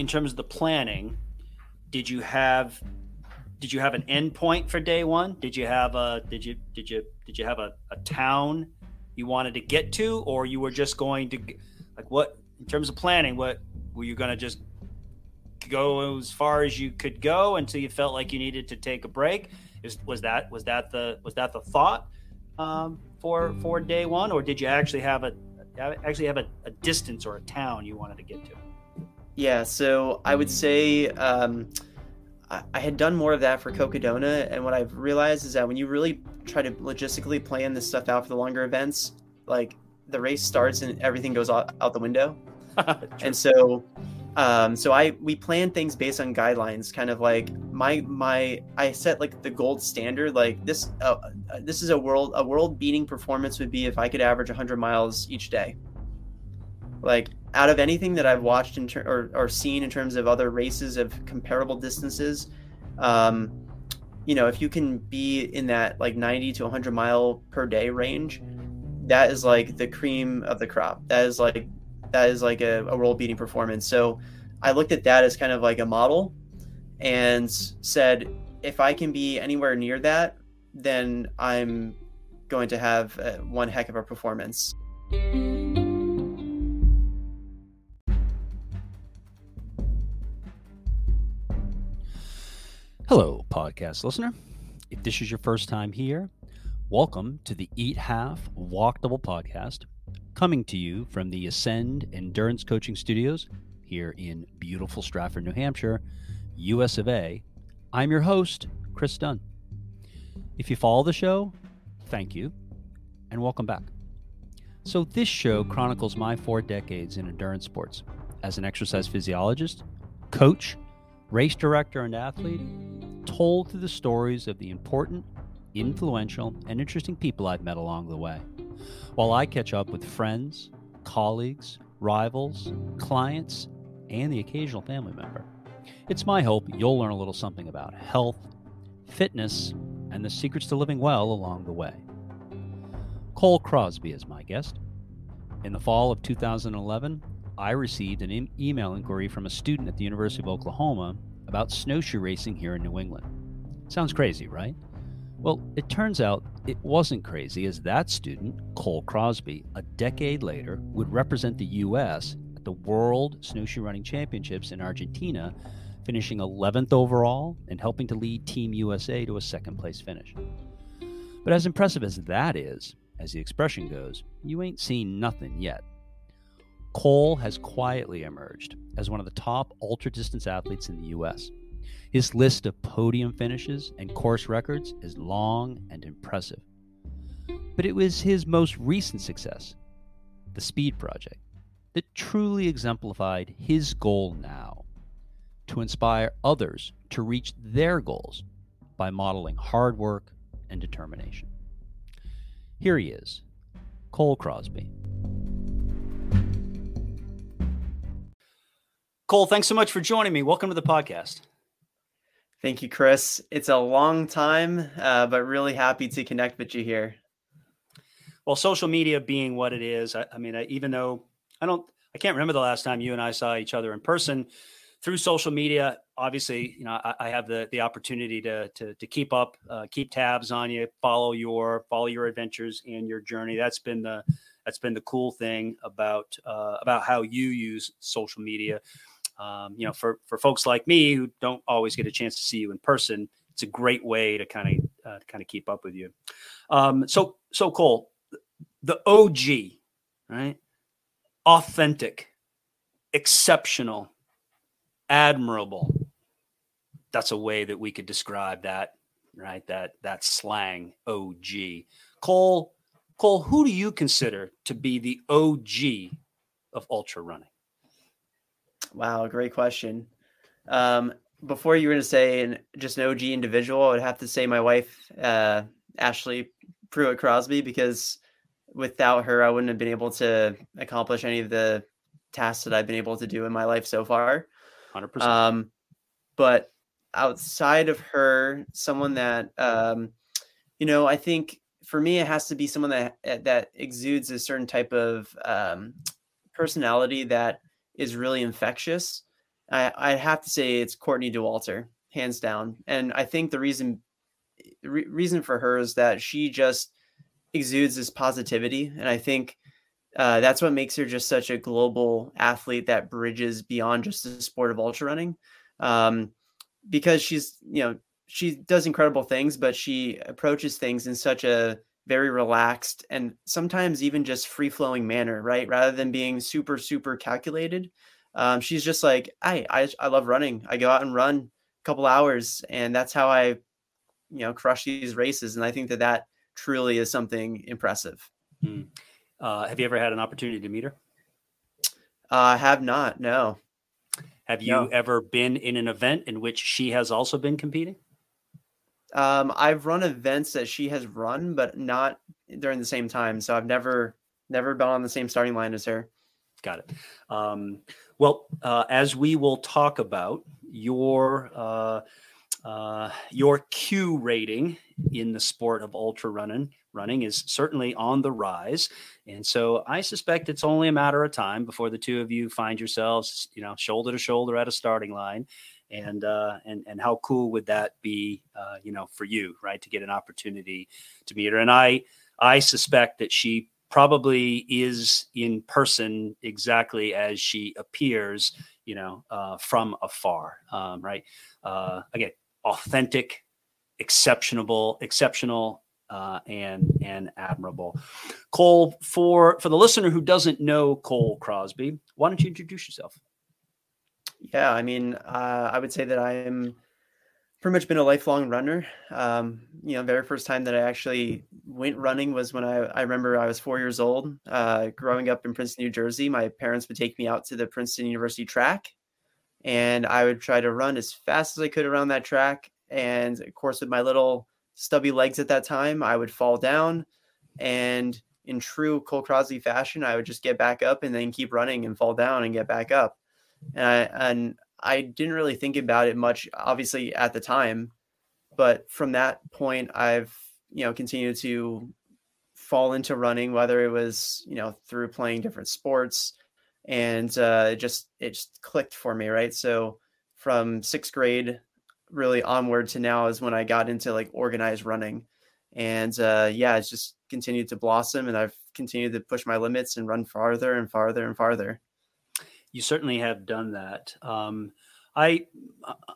in terms of the planning, did you have did you have an end point for day one? Did you have a did you did you did you have a, a town you wanted to get to, or you were just going to like what in terms of planning? What were you going to just go as far as you could go until you felt like you needed to take a break? Is was that was that the was that the thought um, for for day one, or did you actually have a actually have a, a distance or a town you wanted to get to? Yeah, so I would say um, I, I had done more of that for Cocodona, and what I've realized is that when you really try to logistically plan this stuff out for the longer events, like the race starts and everything goes out, out the window. and so um, so I we plan things based on guidelines, kind of like my my I set like the gold standard. Like this uh, uh this is a world a world beating performance would be if I could average 100 miles each day. Like out of anything that I've watched in ter- or, or seen in terms of other races of comparable distances, um, you know, if you can be in that like 90 to 100 mile per day range, that is like the cream of the crop. That is like that is like a, a world beating performance. So I looked at that as kind of like a model and said, if I can be anywhere near that, then I'm going to have uh, one heck of a performance. Hello, podcast listener. If this is your first time here, welcome to the Eat Half Walk Double podcast, coming to you from the Ascend Endurance Coaching Studios here in beautiful Stratford, New Hampshire, US of A. I'm your host, Chris Dunn. If you follow the show, thank you and welcome back. So, this show chronicles my four decades in endurance sports as an exercise physiologist, coach, race director, and athlete, told through the stories of the important, influential, and interesting people I've met along the way, while I catch up with friends, colleagues, rivals, clients, and the occasional family member. It's my hope you'll learn a little something about health, fitness, and the secrets to living well along the way. Cole Crosby is my guest. In the fall of 2011, I received an email inquiry from a student at the University of Oklahoma about snowshoe racing here in New England. Sounds crazy, right? Well, it turns out it wasn't crazy, as that student, Cole Crosby, a decade later would represent the U.S. at the World Snowshoe Running Championships in Argentina, finishing 11th overall and helping to lead Team USA to a second place finish. But as impressive as that is, as the expression goes, you ain't seen nothing yet. Cole has quietly emerged as one of the top ultra distance athletes in the U.S. His list of podium finishes and course records is long and impressive. But it was his most recent success, the Speed Project, that truly exemplified his goal now to inspire others to reach their goals by modeling hard work and determination. Here he is, Cole Crosby. Cole, thanks so much for joining me. Welcome to the podcast. Thank you, Chris. It's a long time, uh, but really happy to connect with you here. Well, social media being what it is, I, I mean, I, even though I don't, I can't remember the last time you and I saw each other in person through social media. Obviously, you know, I, I have the the opportunity to to, to keep up, uh, keep tabs on you, follow your follow your adventures and your journey. That's been the that's been the cool thing about uh, about how you use social media um, you know, for for folks like me who don't always get a chance to see you in person, it's a great way to kind of uh, kind of keep up with you. Um, so so Cole, the OG, right? Authentic, exceptional, admirable. That's a way that we could describe that, right? That that slang OG. Cole, Cole, who do you consider to be the OG of ultra running? Wow, great question. Um, before you were going to say an, just an OG individual, I would have to say my wife, uh, Ashley Pruitt Crosby, because without her, I wouldn't have been able to accomplish any of the tasks that I've been able to do in my life so far. 100%. Um, but outside of her, someone that, um, you know, I think for me, it has to be someone that, that exudes a certain type of um, personality that is really infectious. I, I have to say it's Courtney Dauwalter, hands down. And I think the reason re- reason for her is that she just exudes this positivity, and I think uh, that's what makes her just such a global athlete that bridges beyond just the sport of ultra running. Um, because she's you know she does incredible things, but she approaches things in such a very relaxed and sometimes even just free flowing manner, right? Rather than being super super calculated. Um, she's just like, I, I I love running. I go out and run a couple hours, and that's how I, you know, crush these races. And I think that that truly is something impressive. Hmm. Uh, have you ever had an opportunity to meet her? Uh, I have not. No. Have you no. ever been in an event in which she has also been competing? Um, I've run events that she has run, but not during the same time. So I've never never been on the same starting line as her. Got it. Um, well, uh, as we will talk about your uh, uh, your Q rating in the sport of ultra running running is certainly on the rise, and so I suspect it's only a matter of time before the two of you find yourselves, you know, shoulder to shoulder at a starting line. And uh, and and how cool would that be, uh, you know, for you, right, to get an opportunity to meet her? And I I suspect that she probably is in person exactly as she appears, you know, uh, from afar, um, right? Uh, again, authentic, exceptional, exceptional, uh, and and admirable. Cole, for for the listener who doesn't know Cole Crosby, why don't you introduce yourself? Yeah, I mean, uh, I would say that I am pretty much been a lifelong runner. Um, you know, very first time that I actually went running was when I, I remember I was four years old. Uh, growing up in Princeton, New Jersey, my parents would take me out to the Princeton University track, and I would try to run as fast as I could around that track. And of course, with my little stubby legs at that time, I would fall down. And in true Cole Crosby fashion, I would just get back up and then keep running and fall down and get back up. And I, and I didn't really think about it much, obviously, at the time. But from that point, I've, you know, continued to fall into running, whether it was, you know, through playing different sports and uh, it just it just clicked for me, right? So from sixth grade really onward to now is when I got into like organized running, and uh, yeah, it's just continued to blossom, and I've continued to push my limits and run farther and farther and farther. You certainly have done that. Um, I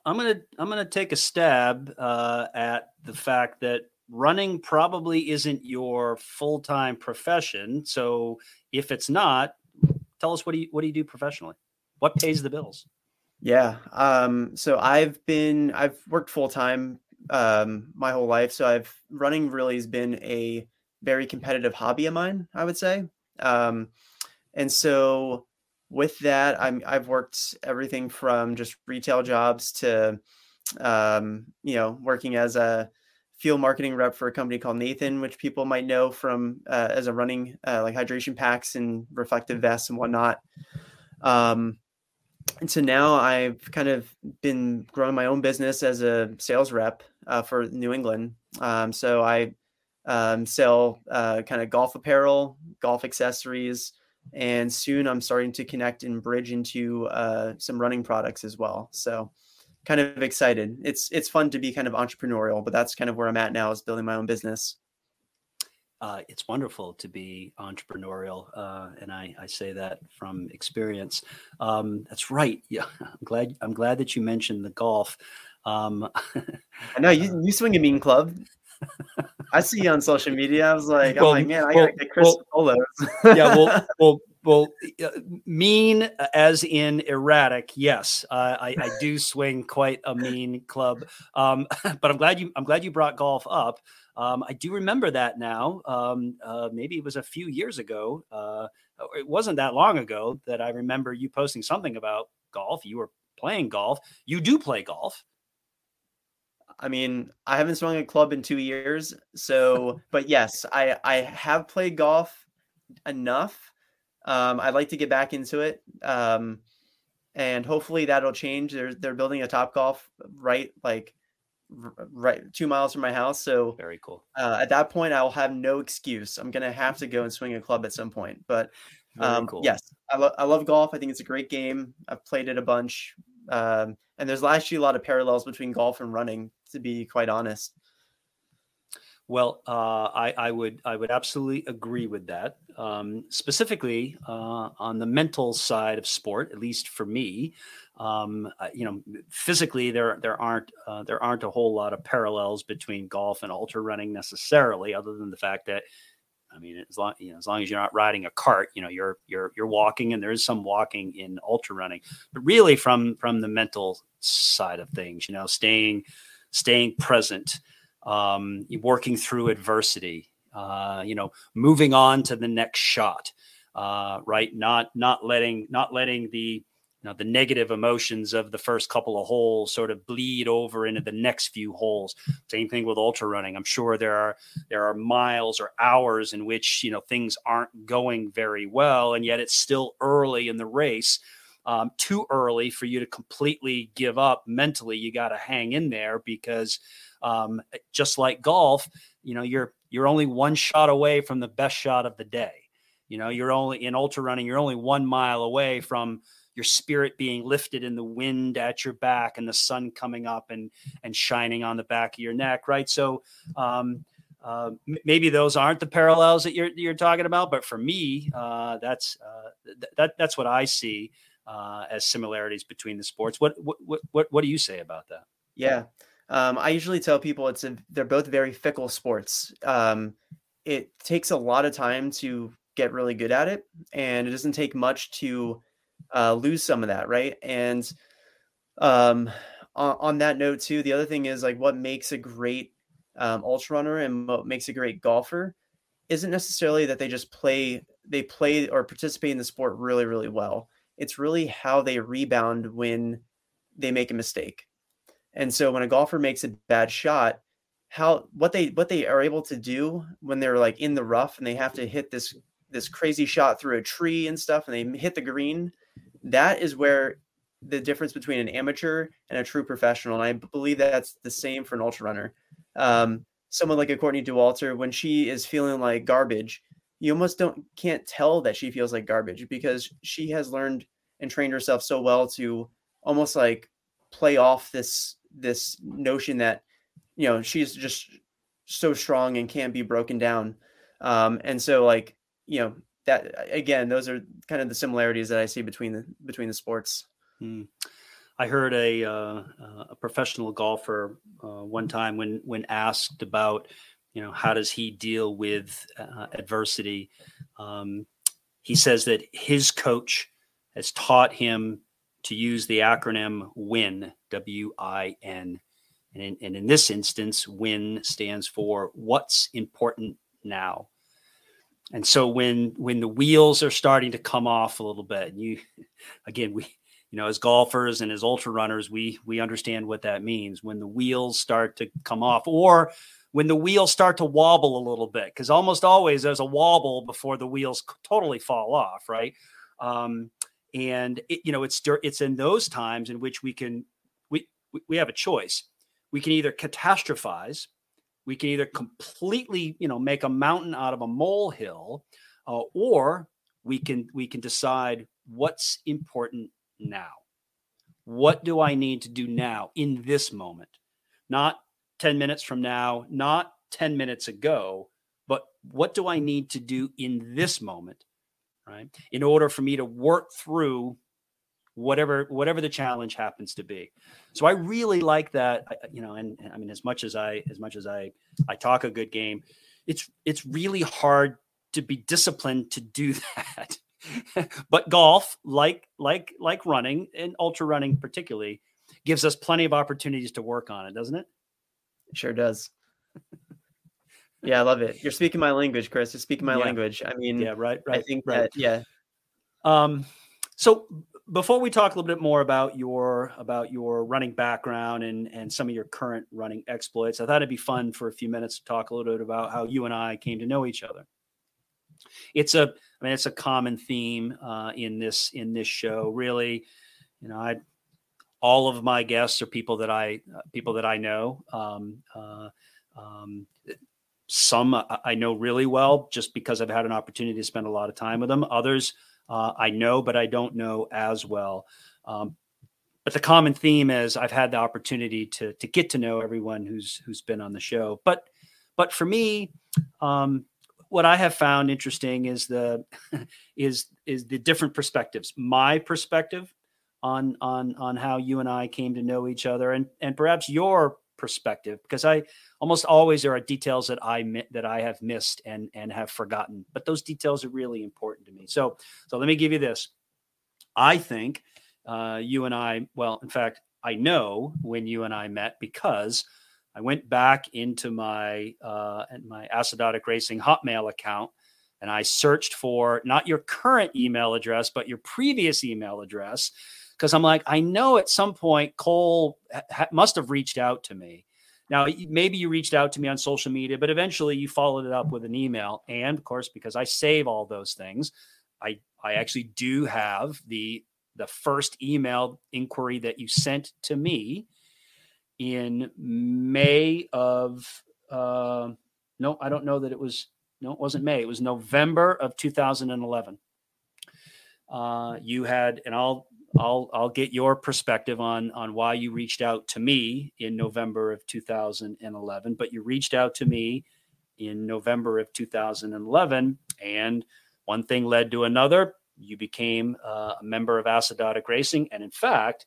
I'm gonna I'm gonna take a stab uh, at the fact that running probably isn't your full time profession. So if it's not, tell us what do you what do you do professionally? What pays the bills? Yeah. Um, so I've been I've worked full time um, my whole life. So I've running really has been a very competitive hobby of mine, I would say. Um, and so with that, I'm I've worked everything from just retail jobs to um, you know working as a field marketing rep for a company called Nathan, which people might know from uh, as a running uh, like hydration packs and reflective vests and whatnot. Um, and so now I've kind of been growing my own business as a sales rep uh, for New England. Um, so I um, sell uh, kind of golf apparel, golf accessories, and soon I'm starting to connect and bridge into uh, some running products as well. So kind of excited. It's it's fun to be kind of entrepreneurial, but that's kind of where I'm at now is building my own business. Uh, it's wonderful to be entrepreneurial, uh, and I, I, say that from experience. Um, that's right. Yeah, I'm glad. I'm glad that you mentioned the golf. Um, I know you, you swing a mean club. I see you on social media. I was like, well, I'm like, man, I gotta get Chris well, yeah, well, well, well, uh, mean as in erratic. Yes, uh, I, I, do swing quite a mean club. Um, but I'm glad you I'm glad you brought golf up. Um, I do remember that now. Um, uh, maybe it was a few years ago. Uh, it wasn't that long ago that I remember you posting something about golf. You were playing golf. You do play golf. I mean, I haven't swung a club in two years. So, but yes, I I have played golf enough um, I'd like to get back into it. Um, and hopefully that'll change. They're they're building a top golf right like right two miles from my house. So very cool. Uh, at that point, I will have no excuse. I'm gonna have to go and swing a club at some point. But um, cool. yes, I, lo- I love golf. I think it's a great game. I've played it a bunch. Um, and there's actually a lot of parallels between golf and running, to be quite honest. Well, uh, I, I, would I would absolutely agree with that. Um, specifically uh, on the mental side of sport, at least for me, um, you know, physically there there aren't uh, there aren't a whole lot of parallels between golf and ultra running necessarily, other than the fact that I mean, as long you know, as long as you're not riding a cart, you know, you're you're you're walking, and there is some walking in ultra running, but really from from the mental side of things, you know, staying staying present um, working through adversity, uh, you know, moving on to the next shot, uh, right? Not not letting not letting the know, the negative emotions of the first couple of holes sort of bleed over into the next few holes. Same thing with ultra running. I'm sure there are there are miles or hours in which you know things aren't going very well, and yet it's still early in the race. Um, too early for you to completely give up mentally. You got to hang in there because um, just like golf, you know, you're you're only one shot away from the best shot of the day. You know, you're only in ultra running, you're only one mile away from your spirit being lifted in the wind at your back and the sun coming up and and shining on the back of your neck, right? So um, uh, maybe those aren't the parallels that you're you're talking about, but for me, uh, that's uh, th- that that's what I see uh, as similarities between the sports. What what what what do you say about that? Yeah, um, I usually tell people it's a, they're both very fickle sports. Um, it takes a lot of time to get really good at it, and it doesn't take much to uh, lose some of that, right? And um, on, on, that note, too, the other thing is like what makes a great um, ultra runner and what makes a great golfer isn't necessarily that they just play they play or participate in the sport really really well. It's really how they rebound when they make a mistake and so when a golfer makes a bad shot, how what they what they are able to do when they're like in the rough and they have to hit this this crazy shot through a tree and stuff and they hit the green, that is where the difference between an amateur and a true professional. And I believe that's the same for an ultra runner. Um, someone like a Courtney Dauwalter, when she is feeling like garbage, you almost don't can't tell that she feels like garbage because she has learned and trained herself so well to almost like play off this this notion that you know she's just so strong and can't be broken down um and so like you know that again those are kind of the similarities that i see between the between the sports hmm. i heard a uh, a professional golfer uh, one time when when asked about you know how does he deal with uh, adversity um, he says that his coach has taught him to use the acronym WIN, W I N. And in, and in this instance, WIN stands for What's Important Now. And so when when the wheels are starting to come off a little bit, and you again we you know as golfers and as ultra runners we we understand what that means. When the wheels start to come off or when the wheels start to wobble a little bit because almost always there's a wobble before the wheels totally fall off right? Um, and it, you know it's it's in those times in which we can we we have a choice. We can either catastrophize we can either completely you know make a mountain out of a molehill uh, or we can we can decide what's important now what do i need to do now in this moment not 10 minutes from now not 10 minutes ago but what do i need to do in this moment right? In order for me to work through whatever whatever the challenge happens to be. So I really like that, you know, and, and I mean, as much as I as much as I I talk a good game, it's it's really hard to be disciplined to do that. but golf, like like like running and ultra running particularly, gives us plenty of opportunities to work on it, doesn't it? It sure does. Yeah, I love it. You're speaking my language, Chris. You're speaking my yeah. language. I mean, yeah, right, right. I think right. that, yeah. Um, so before we talk a little bit more about your about your running background and and some of your current running exploits, I thought it'd be fun for a few minutes to talk a little bit about how you and I came to know each other. It's a, I mean, it's a common theme uh, in this in this show. Really, you know, I all of my guests are people that I uh, people that I know. Um, uh, um, some I know really well just because I've had an opportunity to spend a lot of time with them. Others uh, I know, but I don't know as well. Um, but the common theme is I've had the opportunity to to get to know everyone who's who's been on the show. But but for me, um, what I have found interesting is the is is the different perspectives. My perspective on on on how you and I came to know each other, and and perhaps your perspective, because I almost always there are details that I that I have missed and and have forgotten, but those details are really important to me. So so let me give you this. I think uh, you and I, well, in fact, I know when you and I met because I went back into my uh, my acidotic racing Hotmail account and I searched for not your current email address but your previous email address because I'm like I know at some point Cole ha- must have reached out to me. Now maybe you reached out to me on social media, but eventually you followed it up with an email. And of course, because I save all those things, I I actually do have the the first email inquiry that you sent to me in May of uh, no, I don't know that it was no, it wasn't May. It was November of 2011. Uh, you had, and I'll I'll I'll get your perspective on on why you reached out to me in November of 2011. But you reached out to me in November of 2011, and one thing led to another. You became uh, a member of Acidotic Racing, and in fact,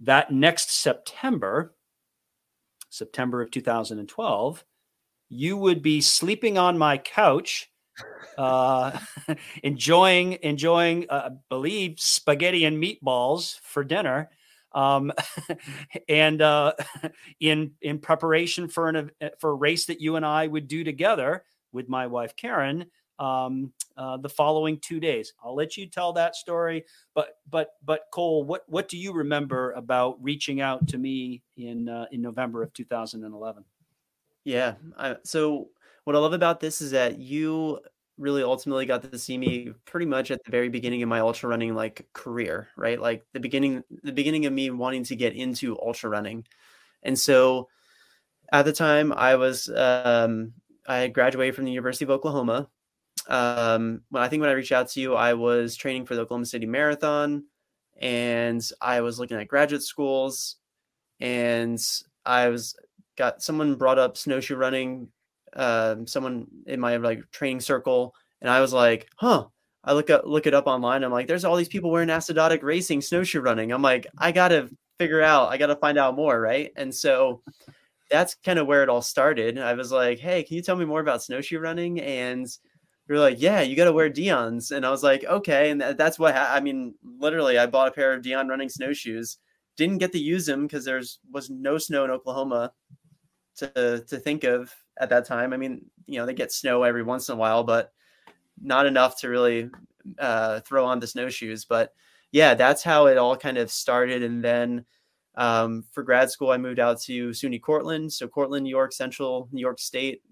that next September, September of 2012, you would be sleeping on my couch, uh, enjoying enjoying, uh, I believe, spaghetti and meatballs for dinner, um, and uh, in in preparation for an for a race that you and I would do together with my wife Karen um, uh, the following two days. I'll let you tell that story. But but but Cole, what what do you remember about reaching out to me in uh, in November of 2011? Yeah. I, so what I love about this is that you really ultimately got to see me pretty much at the very beginning of my ultra running like career, right? Like the beginning the beginning of me wanting to get into ultra running. And so at the time I was um I graduated from the University of Oklahoma um, when I think when I reached out to you, I was training for the Oklahoma City Marathon, and I was looking at graduate schools, and I was got someone brought up snowshoe running, um, someone in my like training circle, and I was like, huh. I look up look it up online. I'm like, there's all these people wearing acidotic racing, snowshoe running. I'm like, I gotta figure out, I gotta find out more, right? And so that's kind of where it all started. I was like, hey, can you tell me more about snowshoe running? And you're like, yeah, you got to wear Dion's. And I was like, okay. And that's what, ha- I mean, literally, I bought a pair of Dion running snowshoes. Didn't get to use them because there's was no snow in Oklahoma to to think of at that time. I mean, you know, they get snow every once in a while, but not enough to really uh, throw on the snowshoes. But yeah, that's how it all kind of started. And then um, for grad school, I moved out to SUNY Cortland, so Cortland, New York, Central New York State,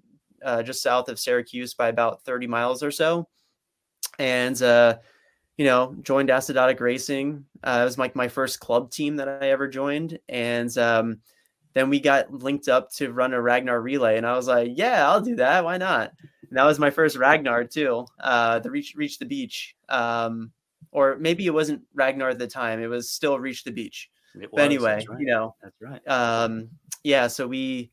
uh, just south of Syracuse by about 30 miles or so. And, uh, you know, joined Acidotic Racing. Uh, it was like my first club team that I ever joined. And um, then we got linked up to run a Ragnar relay. And I was like, yeah, I'll do that. Why not? And that was my first Ragnar too, uh, the Reach, Reach the Beach. Um, or maybe it wasn't Ragnar at the time. It was still Reach the Beach. But anyway, right. you know, that's right. Um, yeah. So we,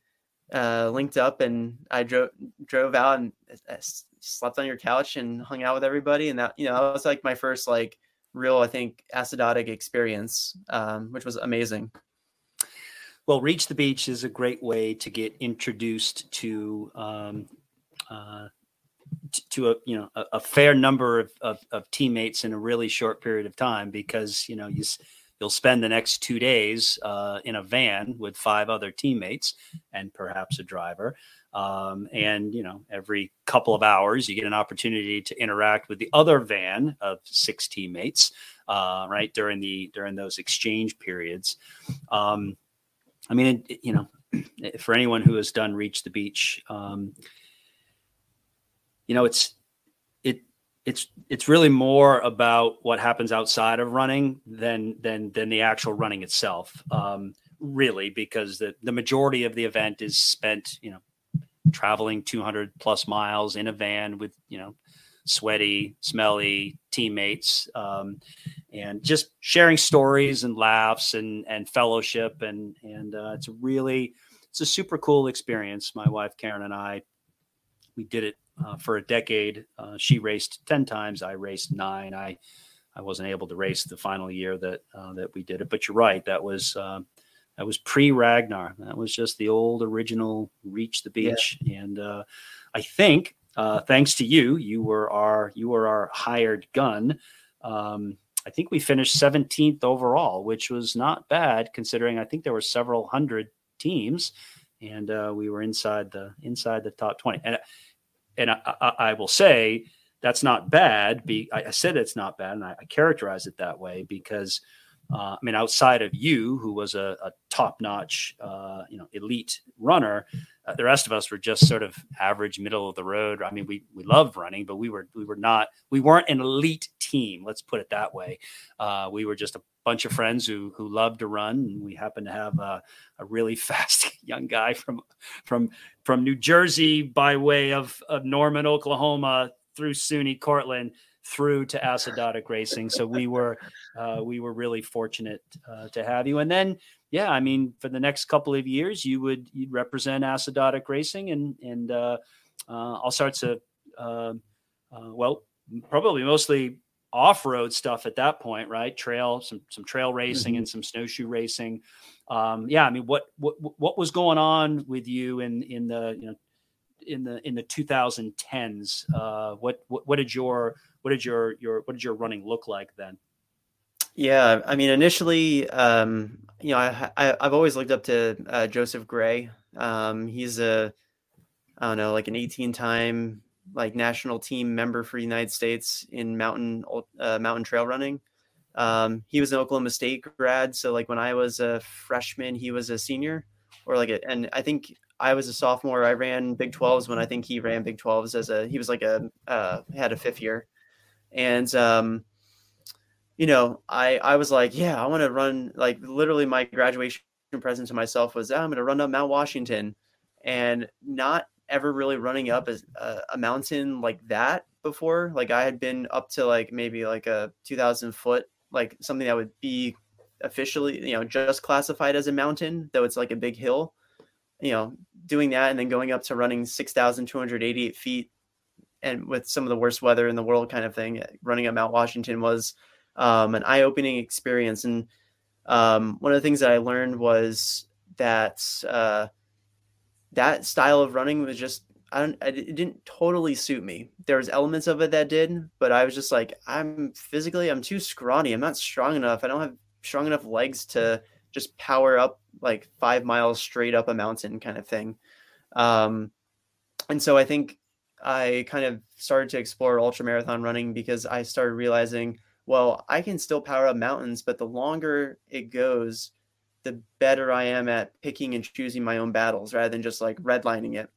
uh, linked up and I drove drove out and uh, slept on your couch and hung out with everybody. And that, you know, that was like my first like real, I think, acidotic experience, um, which was amazing. Well, Reach the Beach is a great way to get introduced to um, uh, to a you know a, a fair number of, of, of, teammates in a really short period of time because you know you you'll spend the next two days uh, in a van with five other teammates and perhaps a driver. Um, and you know, every couple of hours, you get an opportunity to interact with the other van of six teammates, uh, right during the during those exchange periods. Um, I mean, it, you know, for anyone who has done Reach the Beach, um, you know, it's it it's it's really more about what happens outside of running than than than the actual running itself. Um, really, because the the majority of the event is spent, you know, traveling 200 plus miles in a van with you know sweaty, smelly teammates, um, and just sharing stories and laughs and and fellowship and and uh, it's really it's a super cool experience. My wife Karen and I we did it uh, for a decade. Uh, she raced ten times. I raced nine. I I wasn't able to race the final year that uh, that we did it. But you're right. That was uh, that was pre Ragnar. That was just the old original Reach the Beach. Yeah. And uh, I think uh, thanks to you, you were our you were our hired gun. Um, I think we finished 17th overall, which was not bad considering I think there were several hundred teams, and uh, we were inside the inside the top 20. And and I, I, I will say that's not bad. Be I, I said it's not bad, and I, I characterize it that way because uh, I mean, outside of you, who was a, a top-notch, uh, you know, elite runner, uh, the rest of us were just sort of average, middle of the road. I mean, we we loved running, but we were we were not we weren't an elite team. Let's put it that way. Uh, we were just a bunch of friends who who loved to run, and we happened to have a, a really fast young guy from from from New Jersey by way of of Norman, Oklahoma, through SUNY Cortland through to acidotic racing. So we were uh, we were really fortunate uh, to have you. And then yeah, I mean, for the next couple of years, you would you'd represent acidotic racing and and uh, uh all sorts of um, uh, well, probably mostly off-road stuff at that point, right? Trail, some some trail racing mm-hmm. and some snowshoe racing. Um, yeah, I mean, what what what was going on with you in in the you know in the in the 2010s? Uh, what, what what did your what did your your what did your running look like then? Yeah, I mean, initially, um, you know, I, I have always looked up to uh, Joseph Gray. Um, he's a I don't know, like an 18 time like national team member for the United States in mountain uh, mountain trail running. Um, he was an Oklahoma State grad, so like when I was a freshman, he was a senior, or like a, and I think I was a sophomore. I ran Big 12s when I think he ran Big 12s as a he was like a uh, had a fifth year and um, you know, I I was like, yeah, I want to run. Like literally, my graduation present to myself was, oh, I'm going to run up Mount Washington, and not ever really running up a, a mountain like that before. Like I had been up to like maybe like a 2,000 foot, like something that would be officially, you know, just classified as a mountain, though it's like a big hill. You know, doing that and then going up to running 6,288 feet and with some of the worst weather in the world kind of thing running at mount washington was um, an eye-opening experience and um, one of the things that i learned was that uh, that style of running was just I don't, it didn't totally suit me. There was elements of it that did, but I was just like, I'm physically, I'm too scrawny. I'm not strong enough. I don't have strong enough legs to just power up like five miles straight up a mountain kind of thing. Um, and so I think I kind of started to explore ultra marathon running because I started realizing, well, I can still power up mountains, but the longer it goes, the better I am at picking and choosing my own battles rather than just like redlining it.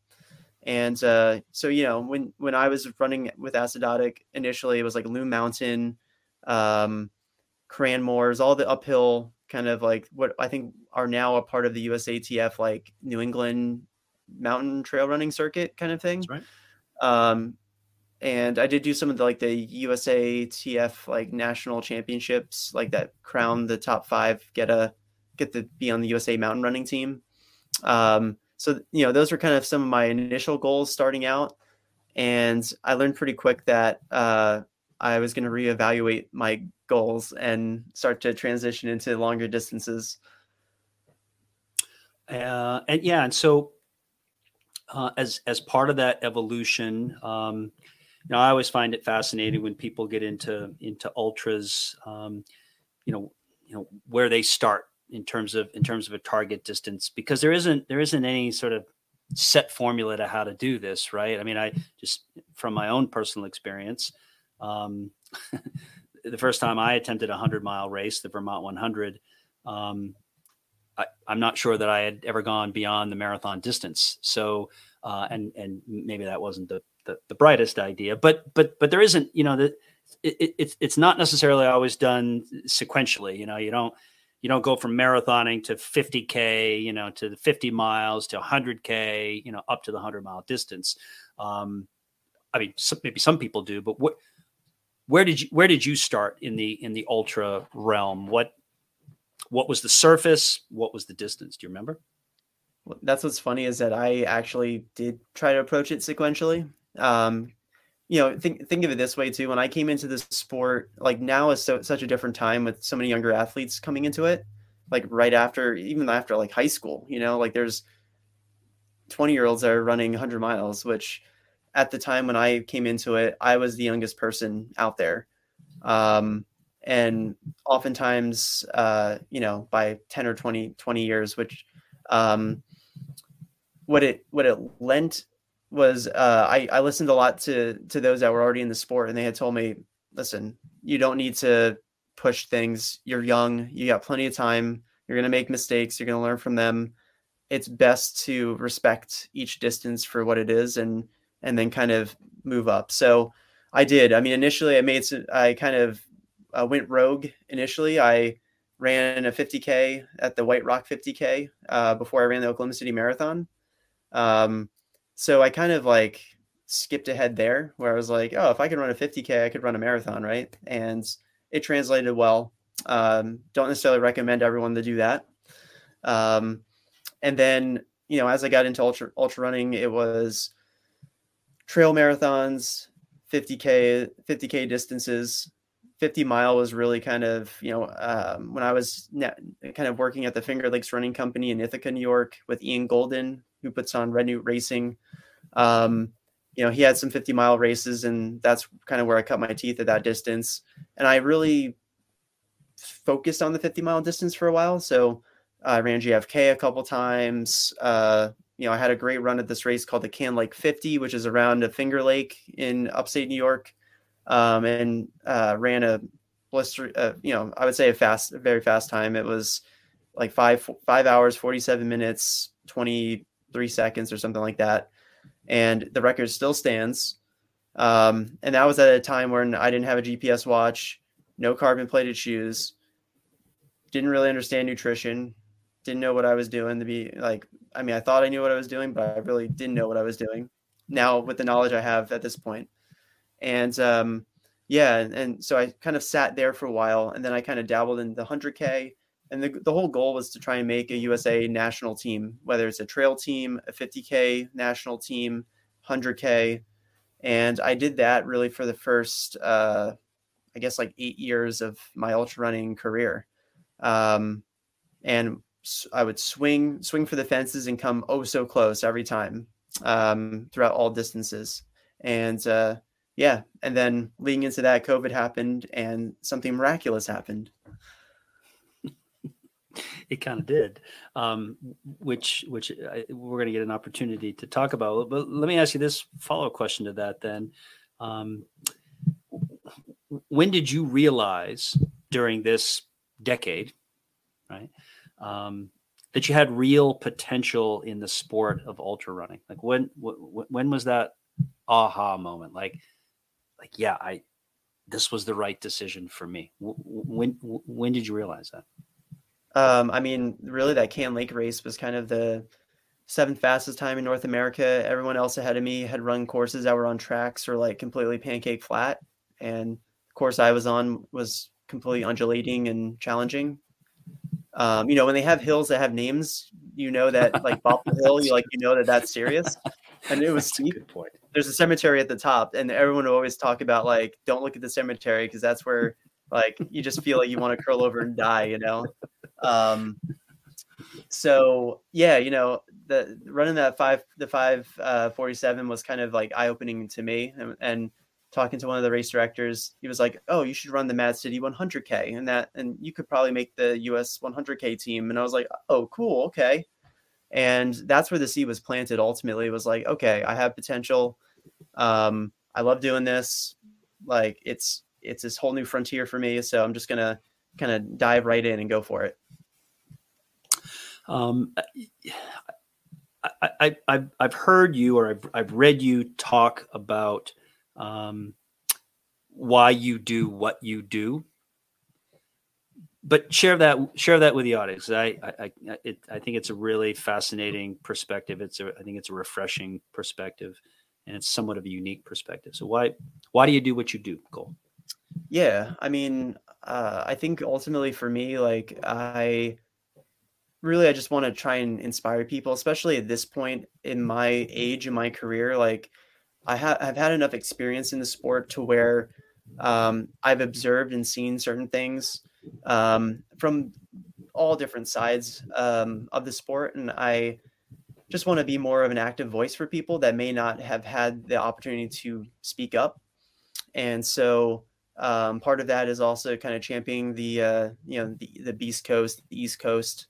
And uh, so, you know, when when I was running with acidotic initially, it was like Loon Mountain, um, Cranmores, all the uphill kind of like what I think are now a part of the USATF, like New England mountain trail running circuit kind of thing. That's right. Um, and I did do some of the like the USA TF like national championships, like that crown the top five, get a get to be on the USA mountain running team. Um, so you know those were kind of some of my initial goals starting out, and I learned pretty quick that uh, I was going to reevaluate my goals and start to transition into longer distances. Uh, and yeah, and so uh, as as part of that evolution. Um, you know, I always find it fascinating when people get into into ultras. Um, you know, you know where they start in terms of in terms of a target distance because there isn't there isn't any sort of set formula to how to do this, right? I mean, I just from my own personal experience. Um, the first time I attempted a hundred mile race, the Vermont 100, um, I, am not sure that I had ever gone beyond the marathon distance. So, uh, and and maybe that wasn't the, the, the brightest idea, but but but there isn't, you know, it, it, it's it's not necessarily always done sequentially. You know, you don't you don't go from marathoning to 50k, you know, to the 50 miles to 100k, you know, up to the 100 mile distance. Um, I mean, some, maybe some people do, but what, where did you, where did you start in the, in the ultra realm? What, what was the surface? What was the distance? Do you remember? That's what's funny is that I actually did try to approach it sequentially. Um, you know, think think of it this way too. When I came into this sport, like now is so such a different time with so many younger athletes coming into it. Like right after, even after like high school, you know, like there's 20 year olds that are running 100 miles, which at the time when I came into it, I was the youngest person out there. Um, and oftentimes, uh, you know, by 10 or 20, 20 years, which, um, what it, what it lent was, uh, I, I listened a lot to, to those that were already in the sport and they had told me, listen, you don't need to push things. You're young. You got plenty of time. You're going to make mistakes. You're going to learn from them. It's best to respect each distance for what it is and, and then kind of move up. So I did. I mean, initially I made, I kind of uh, went rogue initially. I ran a 50K at the White Rock 50K uh, before I ran the Oklahoma City Marathon. Um, so I kind of like skipped ahead there where I was like, oh, if I could run a 50K, I could run a marathon, right? And it translated well. Um, don't necessarily recommend everyone to do that. Um, and then, you know, as I got into ultra, ultra running, it was trail marathons, 50K, 50K distances, 50 mile was really kind of you know um, when i was kind of working at the finger lakes running company in ithaca new york with ian golden who puts on red newt racing. Um, you know he had some 50 mile races and that's kind of where i cut my teeth at that distance. And i really focused on the 50 mile distance for a while. So i ran JFK a couple times. Uh, you know i had a great run at this race called the can lake 50 which is around a finger lake in upstate new york um, and uh, ran a blister. Uh, you know, I would say a fast, a very fast time. It was like five five hours, forty seven minutes, twenty three seconds, or something like that. And the record still stands. Um, and that was at a time when I didn't have a GPS watch, no carbon plated shoes, didn't really understand nutrition, didn't know what I was doing to be like. I mean, I thought I knew what I was doing, but I really didn't know what I was doing. Now, with the knowledge I have at this point, and um, yeah, and, and, so I kind of sat there for a while, and then I kind of dabbled in the 100K. And the, the whole goal was to try and make a USA national team, whether it's a trail team, a 50K national team, 100K. And I did that really for the first, uh, I guess, like eight years of my ultra running career. Um, and I would swing, swing for the fences and come oh so close every time um, throughout all distances. And uh, yeah, and then leading into that, COVID happened and something miraculous happened. it kind of did, um, which which I, we're going to get an opportunity to talk about. But let me ask you this follow-up question to that. Then, um, when did you realize during this decade, right, um, that you had real potential in the sport of ultra running? Like when when was that aha moment? Like like, yeah, I this was the right decision for me. When when did you realize that? Um, I mean, really, that Can Lake race was kind of the seventh fastest time in North America. Everyone else ahead of me had run courses that were on tracks or like completely pancake flat, and the course I was on was completely undulating and challenging. Um, you know, when they have hills that have names, you know that like Bopple Hill, you like you know that that's serious. And it was steep. Good point there's a cemetery at the top, and everyone would always talk about like, don't look at the cemetery because that's where like you just feel like you want to curl over and die, you know. Um, so yeah, you know, the running that five the five uh, forty seven was kind of like eye opening to me, and, and talking to one of the race directors, he was like, "Oh, you should run the Mad City 100K, and that, and you could probably make the US 100K team." And I was like, "Oh, cool, okay." And that's where the seed was planted ultimately it was like okay i have potential. Um, i love doing this. Like it's it's this whole new frontier for me. So i'm just gonna kind of dive right in and go for it. Um, I, I, I've heard you or I've, I've read you talk about um, why you do what you do but share that share that with the audience. I I I, it, I think it's a really fascinating perspective. It's a I think it's a refreshing perspective, and it's somewhat of a unique perspective. So why why do you do what you do, Cole? Yeah, I mean, uh, I think ultimately for me, like I really I just want to try and inspire people, especially at this point in my age in my career. Like I have I've had enough experience in the sport to where um, I've observed and seen certain things um, from all different sides um, of the sport, and I just want to be more of an active voice for people that may not have had the opportunity to speak up. And so um, part of that is also kind of championing the uh, you know the, the Beast Coast, the East Coast,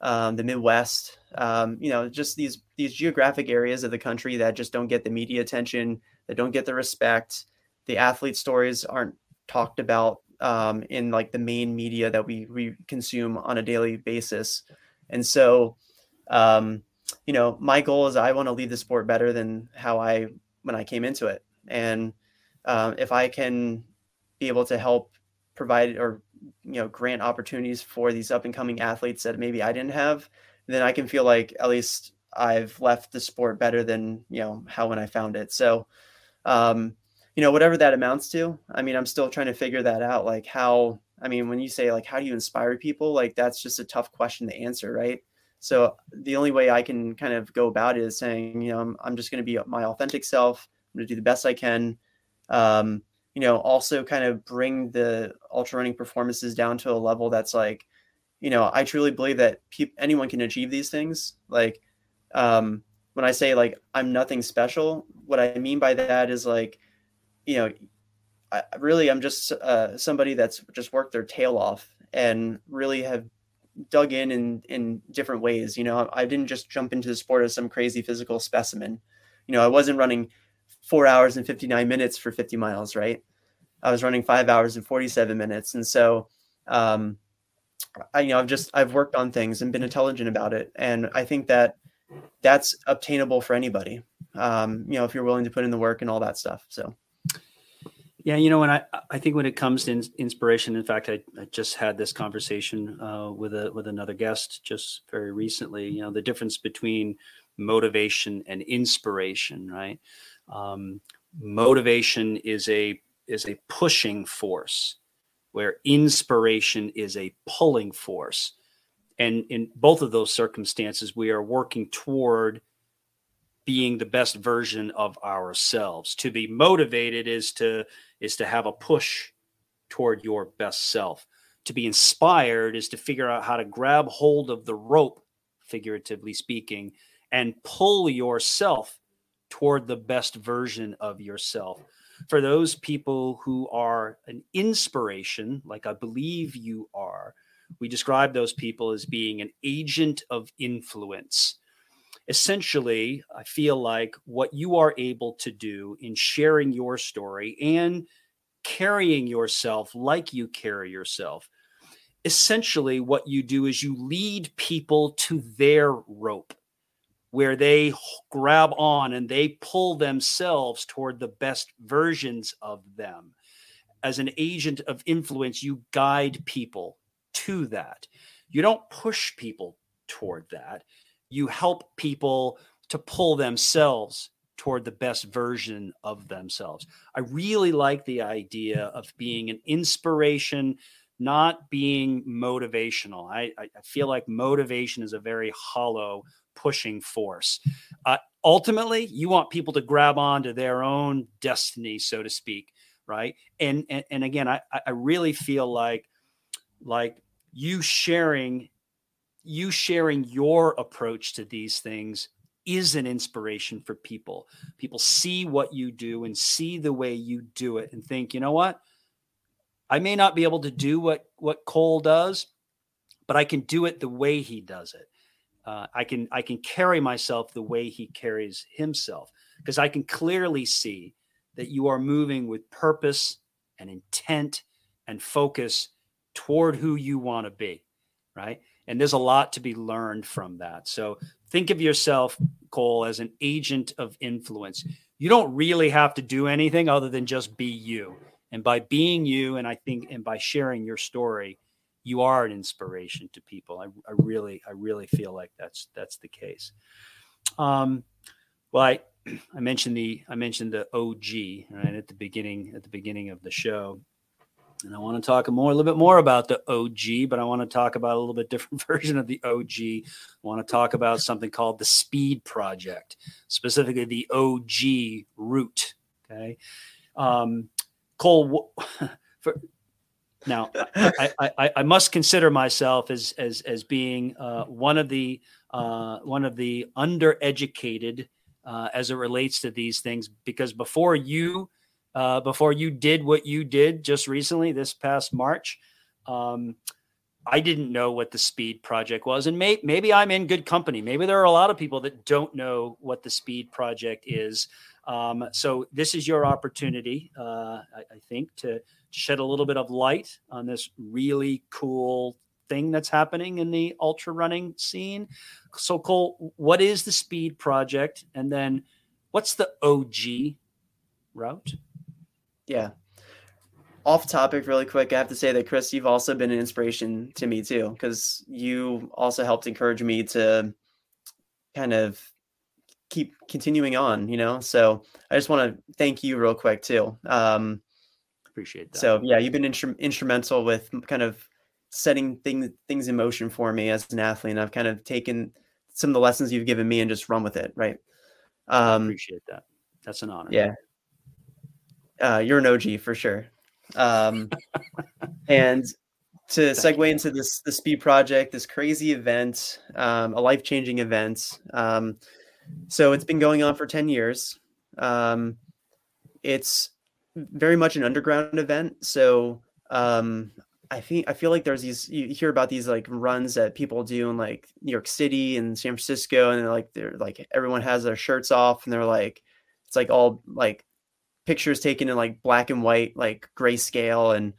um, the Midwest. Um, you know, just these these geographic areas of the country that just don't get the media attention, that don't get the respect. The athlete stories aren't talked about um, in like the main media that we we consume on a daily basis, and so um, you know, my goal is I want to leave the sport better than how I when I came into it, and um, if I can be able to help provide or you know grant opportunities for these up and coming athletes that maybe I didn't have, then I can feel like at least I've left the sport better than you know how when I found it. So, um, you know, whatever that amounts to, I mean, I'm still trying to figure that out. Like how, I mean, when you say like how do you inspire people, like that's just a tough question to answer, right? So the only way I can kind of go about it is saying, you know, I'm, I'm just going to be my authentic self. I'm going to do the best I can. Um, you know, also kind of bring the ultra running performances down to a level that's like, you know, I truly believe that pe- anyone can achieve these things. Like, um, when I say like I'm nothing special, what I mean by that is like, you know, I really I'm just uh, somebody that's just worked their tail off and really have dug in in in different ways. You know, I didn't just jump into the sport as some crazy physical specimen. You know, I wasn't running four hours and 59 minutes for 50 miles, right? I was running five hours and 47 minutes. And so, um, I, you know, I've just, I've worked on things and been intelligent about it. And I think that that's obtainable for anybody, um, you know, if you're willing to put in the work and all that stuff. So. Yeah, you know, and I I think when it comes to inspiration, in fact, I, I just had this conversation uh, with a with another guest just very recently. You know, the difference between motivation and inspiration, right? Um, motivation is a is a pushing force, where inspiration is a pulling force, and in both of those circumstances, we are working toward being the best version of ourselves. To be motivated is to is to have a push toward your best self. To be inspired is to figure out how to grab hold of the rope, figuratively speaking, and pull yourself toward the best version of yourself. For those people who are an inspiration, like I believe you are, we describe those people as being an agent of influence. Essentially, I feel like what you are able to do in sharing your story and carrying yourself like you carry yourself, essentially, what you do is you lead people to their rope where they grab on and they pull themselves toward the best versions of them. As an agent of influence, you guide people to that. You don't push people toward that. You help people to pull themselves toward the best version of themselves. I really like the idea of being an inspiration, not being motivational. I, I feel like motivation is a very hollow pushing force. Uh, ultimately, you want people to grab onto their own destiny, so to speak, right? And and, and again, I I really feel like like you sharing you sharing your approach to these things is an inspiration for people. People see what you do and see the way you do it and think, you know what? I may not be able to do what what Cole does, but I can do it the way he does it uh, I can I can carry myself the way he carries himself because I can clearly see that you are moving with purpose and intent and focus toward who you want to be, right? And there's a lot to be learned from that. So think of yourself, Cole, as an agent of influence. You don't really have to do anything other than just be you. And by being you, and I think, and by sharing your story, you are an inspiration to people. I, I really, I really feel like that's that's the case. Um, well, I I mentioned the I mentioned the OG right at the beginning at the beginning of the show, and I want to talk more a little bit more about the OG, but I want to talk about a little bit different version of the OG. I want to talk about something called the Speed Project, specifically the OG route. Okay, um, Cole, for, now I, I, I, must consider myself as as as being uh, one of the uh, one of the undereducated uh, as it relates to these things because before you uh, before you did what you did just recently this past March. Um, I didn't know what the speed project was, and may, maybe I'm in good company. Maybe there are a lot of people that don't know what the speed project is. Um, so this is your opportunity, uh, I, I, think, to shed a little bit of light on this really cool thing that's happening in the ultra running scene. So, Cole, what is the speed project, and then what's the OG route? Yeah. Off topic, really quick, I have to say that Chris, you've also been an inspiration to me too, because you also helped encourage me to kind of keep continuing on, you know? So I just want to thank you real quick too. Um, Appreciate that. So yeah, you've been instru- instrumental with kind of setting things things in motion for me as an athlete, and I've kind of taken some of the lessons you've given me and just run with it. Right. Um, appreciate that. That's an honor. Yeah. Uh, you're an OG for sure. Um, and to segue into this the speed project, this crazy event, um, a life changing event. Um, so it's been going on for ten years. Um, it's very much an underground event. So um, I think I feel like there's these you hear about these like runs that people do in like New York City and San Francisco, and they're like they're like everyone has their shirts off, and they're like it's like all like pictures taken in like black and white, like grayscale, and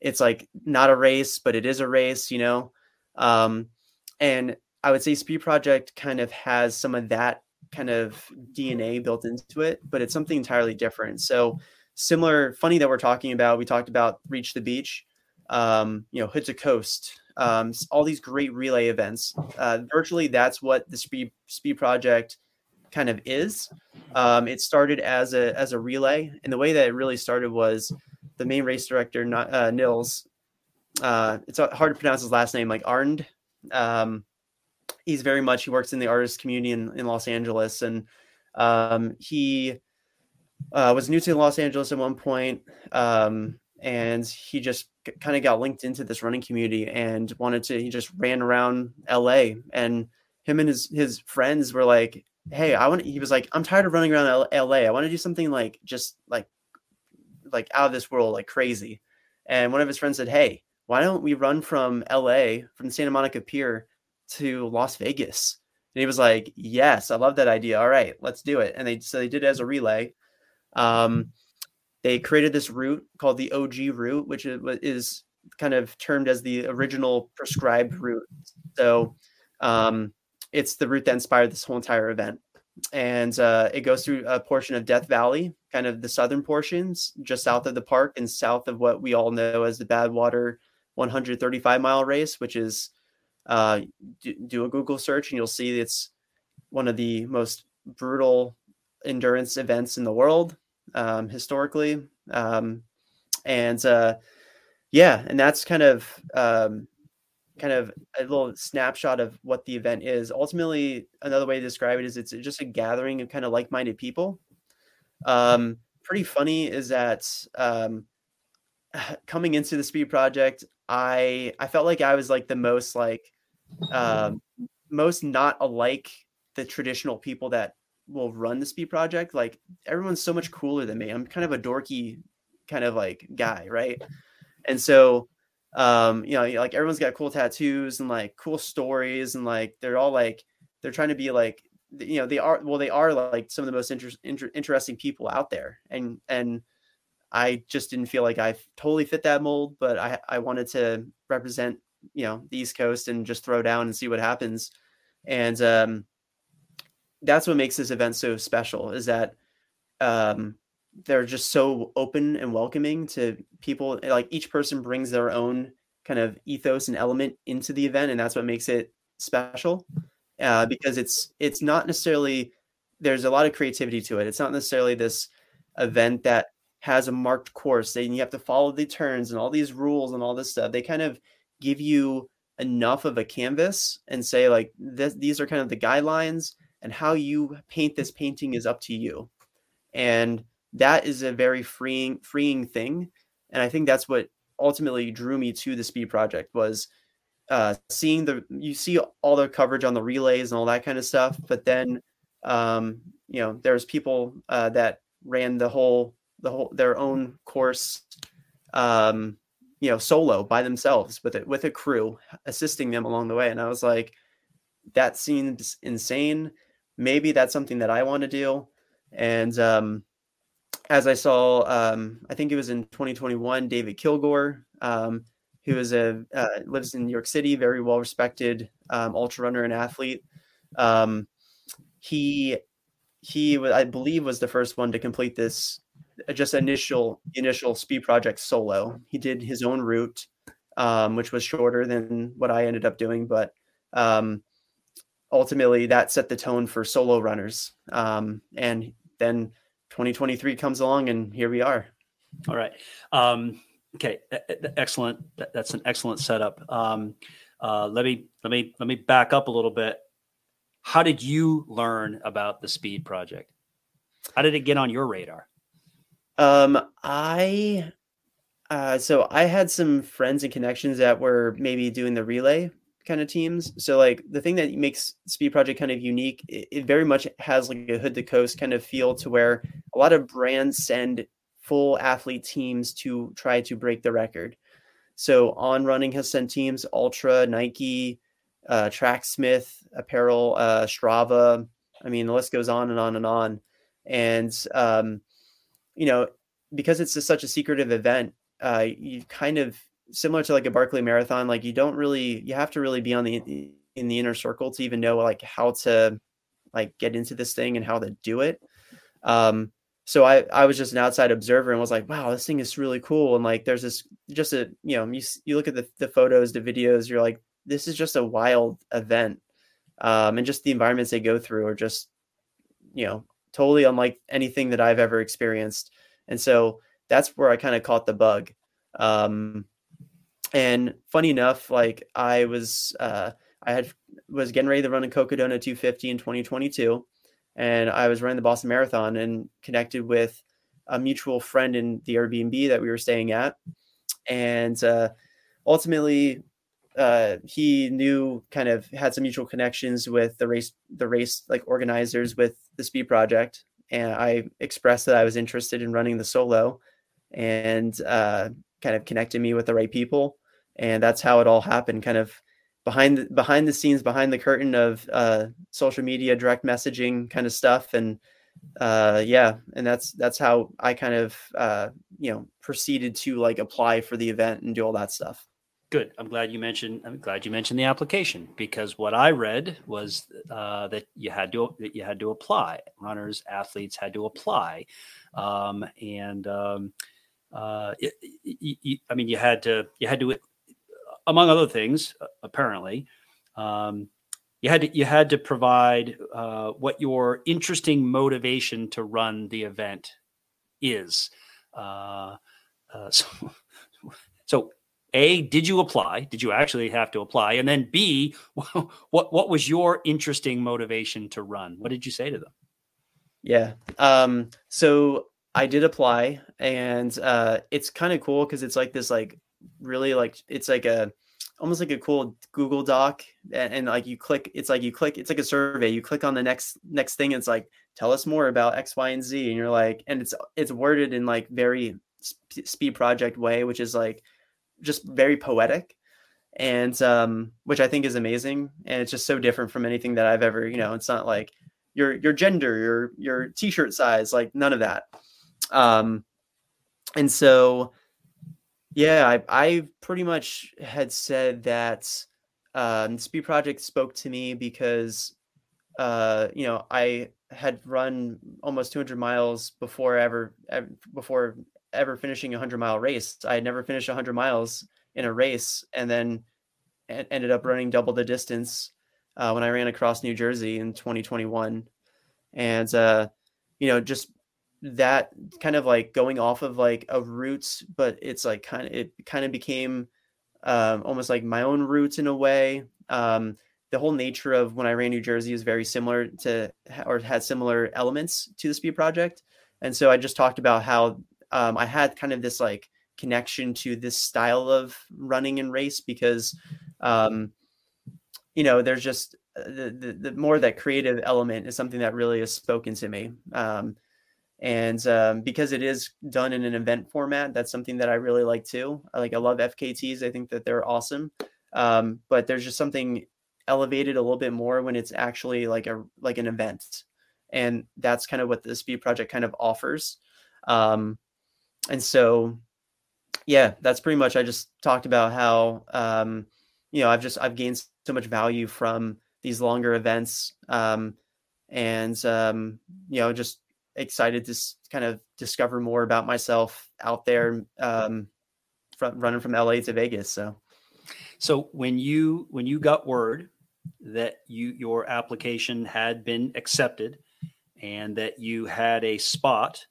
it's like not a race, but it is a race, you know. Um, and I would say Speed Project kind of has some of that kind of DNA built into it, but it's something entirely different. So similar, funny that we're talking about. We talked about Reach the Beach, um, you know, Hood to Coast, um, all these great relay events. Uh, virtually, that's what the Speed Speed Project kind of is. Um, it started as a as a relay, and the way that it really started was the main race director, uh, Nils. Uh, it's hard to pronounce his last name, like Arnd. Um, he's very much he works in the artist community in, in Los Angeles, and um, he uh, was new to Los Angeles at one point, um, and he just kind of got linked into this running community and wanted to. He just ran around LA, and him and his his friends were like, hey, I want. He was like, I'm tired of running around L- LA. I want to do something like just like like out of this world, like crazy. And one of his friends said, hey, why don't we run from LA from the Santa Monica Pier to Las Vegas? And he was like, yes, I love that idea. All right, let's do it. And they so they did it as a relay. Um, they created this route called the OG route, which is, is kind of termed as the original prescribed route. So um, it's the route that inspired this whole entire event. And uh, it goes through a portion of Death Valley, kind of the southern portions, just south of the park and south of what we all know as the Badwater 135 mile race, which is uh, do, do a Google search and you'll see it's one of the most brutal endurance events in the world um, historically. Um, and uh, yeah, and that's kind of um, kind of a little snapshot of what the event is. Ultimately, another way to describe it is it's just a gathering of kind of like-minded people. Um, pretty funny is that um, coming into the speed project, I I felt like I was like the most like um, most not alike the traditional people that will run the speed project. Like everyone's so much cooler than me. I'm kind of a dorky kind of like guy, right? And so um you know like everyone's got cool tattoos and like cool stories and like they're all like they're trying to be like you know they are well they are like some of the most inter- inter- interesting people out there. And and i just didn't feel like i totally fit that mold but i i wanted to represent you know the east coast and just throw down and see what happens. And um that's what makes this event so special is that um they're just so open and welcoming to people like each person brings their own kind of ethos and element into the event and that's what makes it special uh, because it's it's not necessarily there's a lot of creativity to it. It's not necessarily this event that has a marked course and you have to follow the turns and all these rules and all this stuff. They kind of give you enough of a canvas and say like this, these are kind of the guidelines and how you paint this painting is up to you. And that is a very freeing freeing thing. And I think that's what ultimately drew me to the speed project was uh, seeing the you see all the coverage on the relays and all that kind of stuff, but then um, you know there's people uh, that ran the whole the whole their own course um, you know solo by themselves with it with a crew assisting them along the way. And i was like that seems insane. Maybe that's something that i want to do. And um, as i saw um, i think it was in 2021 david kilgore um, who is a uh, lives in new york city very well respected um, ultra runner and athlete um, he he i believe was the first one to complete this uh, just initial initial speed project solo. He did his own route, um, which was shorter than what I ended up doing, but um, ultimately that set the tone for solo runners. And then 2023 comes along, and here we are. All right. Um, okay. Excellent. That's an excellent setup. Um, uh, let me let me let me back up a little bit. How did you learn about the Speed Project? How did it get on your radar? Um, I uh, so I had some friends and connections that were maybe doing the relay kind of teams. So like the thing that makes Speed Project kind of unique, it, it very much has like a hood to coast kind of feel to where a lot of brands send full athlete teams to try to break the record. So on running has sent teams, Ultra, Nike, uh, Tracksmith, Apparel, uh, Strava. I mean, the list goes on and on and on. And um, you know, because it's a, such a secretive event, uh, you kind of similar to like a Barkley Marathon. Like you don't really, you have to really be on the in the inner circle to even know like how to like get into this thing and how to do it. Um, so I I was just an outside observer and was like, wow, this thing is really cool. And like, there's this just a you know you you look at the the photos, the videos, you're like, this is just a wild event. Um, and just the environments they go through are just you know totally unlike anything that I've ever experienced. And so that's where I kind of caught the bug. Um, and funny enough, like I was, uh, I had was getting ready to run a Cocodona 250 in 2022, and I was running the Boston Marathon and connected with a mutual friend in the Airbnb that we were staying at, and uh, ultimately uh, he knew kind of had some mutual connections with the race the race like organizers with the speed project. And i expressed that i was interested in running the solo and uh, kind of connected me with the right people and that's how it all happened kind of behind the, behind the scenes behind the curtain of uh, social media direct messaging kind of stuff and uh, yeah and that's that's how i kind of uh, you know proceeded to like apply for the event and do all that stuff Good. I'm glad you mentioned. I'm glad you mentioned the application because what I read was uh, that you had to that you had to apply. Runners, athletes had to apply, um, and um, uh, it, it, it, I mean, you had to you had to, among other things, apparently, um, you had to you had to provide uh, what your interesting motivation to run the event is. Uh, uh, so, so a, did you apply? Did you actually have to apply? And then B, what what was your interesting motivation to run? What did you say to them? Yeah. Um, so I did apply and uh, it's kind of cool because it's like this like really like it's like a almost like a cool Google Doc and, and, like you click it's like you click it's like a survey you click on the next next thing it's like tell us more about X Y and Z and you're like and it's it's worded in like very speed project way which is like just very poetic and um, which I think is amazing. And it's just so different from anything that I've ever, you know, it's not like your your gender, your your t-shirt size, like none of that. Um, and so, yeah, I I pretty much had said that um, Speed Project spoke to me because, uh, you know, I had run almost 200 miles before ever, ever before ever finishing a 100 mile race. I had never finished 100 miles in a race and then ended up running double the distance uh, when I ran across New Jersey in 2021. and uh, you know just that kind of like going off of like a roots, but it's like kind of it kind of became um, almost like my own roots in a way. Um, the whole nature of when I ran New Jersey is very similar to or had similar elements to the speed project. And so I just talked about how um, I had kind of this like connection to this style of running and race because, um, you know, there's just uh, the, the, the more that creative element is something that really has spoken to me. Um, and um, because it is done in an event format, that's something that I really like too. I like I love FKTs. I think that they're awesome. Um, but there's just something elevated a little bit more when it's actually like a like an event and that's kind of what the speed project kind of offers um and so yeah that's pretty much i just talked about how um you know i've just i've gained so much value from these longer events um and um you know just excited to kind of discover more about myself out there um from running from la to vegas so. So when you when you got word that you your application had been accepted and that you had a spot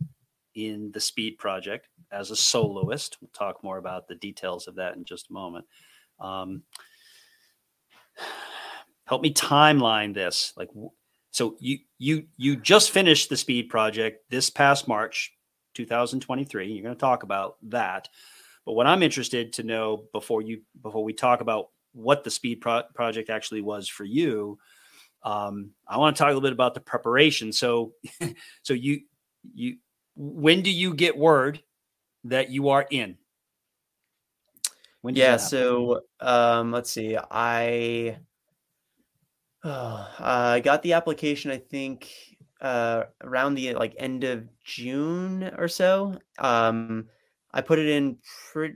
in the speed project as a soloist we'll talk more about the details of that in just a moment um, help me timeline this. Like so you you you just finished the speed project this past march 2023 you're going to talk about that. But what i'm interested to know before you before we talk about what the speed pro- project actually was for you um, i want to talk a little bit about the preparation. So so you you when do you get word that you are in? When yeah so um, let's see i uh, i got the application i think uh, around the like end of june or so um, i put it in pre-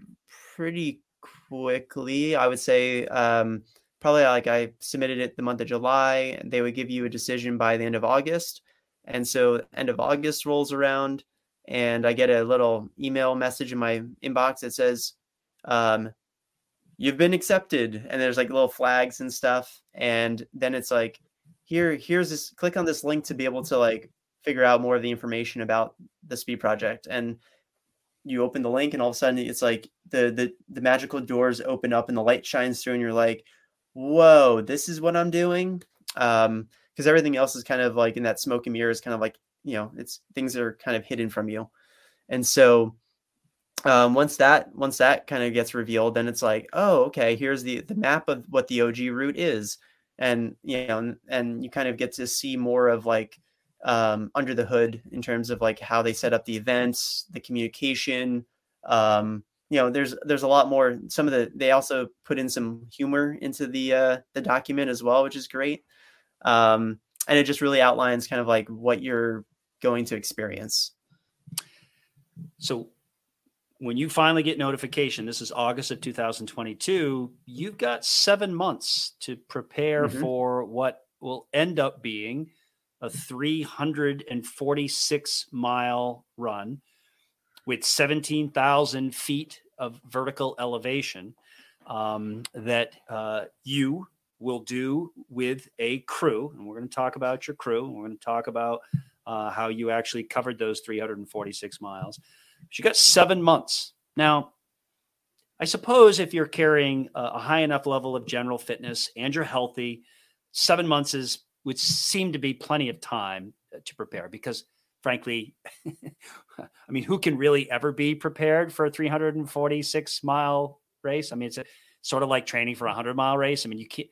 pretty quickly. I would say um, probably like I submitted it the month of July. They would give you a decision by the end of August. And so end of August rolls around and I get a little email message in my inbox that says, um, you've been accepted. And there's like little flags and stuff. And then it's like, here, here's this, click on this link to be able to like figure out more of the information about the speed project. And you open the link and all of a sudden it's like the the the magical doors open up and the light shines through and you're like whoa this is what i'm doing um because everything else is kind of like in that smoke and mirrors kind of like you know it's things are kind of hidden from you and so um, once that once that kind of gets revealed then it's like oh okay here's the the map of what the og route is and you know and, and you kind of get to see more of like um, under the hood in terms of like how they set up the events, the communication. Um, you know, there's there's a lot more. Some of the they also put in some humor into the uh, the document as well, which is great. Um, and it just really outlines kind of like what you're going to experience. So when you finally get notification, this is August of 2022, you've got seven months to prepare mm-hmm. for what will end up being a 346 mile run with 17,000 feet of vertical elevation um, that uh, you will do with a crew. And we're going to talk about your crew. We're going to talk about uh, how you actually covered those 346 miles. You got seven months. Now, I suppose if you're carrying a high enough level of general fitness and you're healthy, seven months is would seem to be plenty of time uh, to prepare because frankly i mean who can really ever be prepared for a 346 mile race? I mean it's a, sort of like training for a 100 mile race. I mean you can't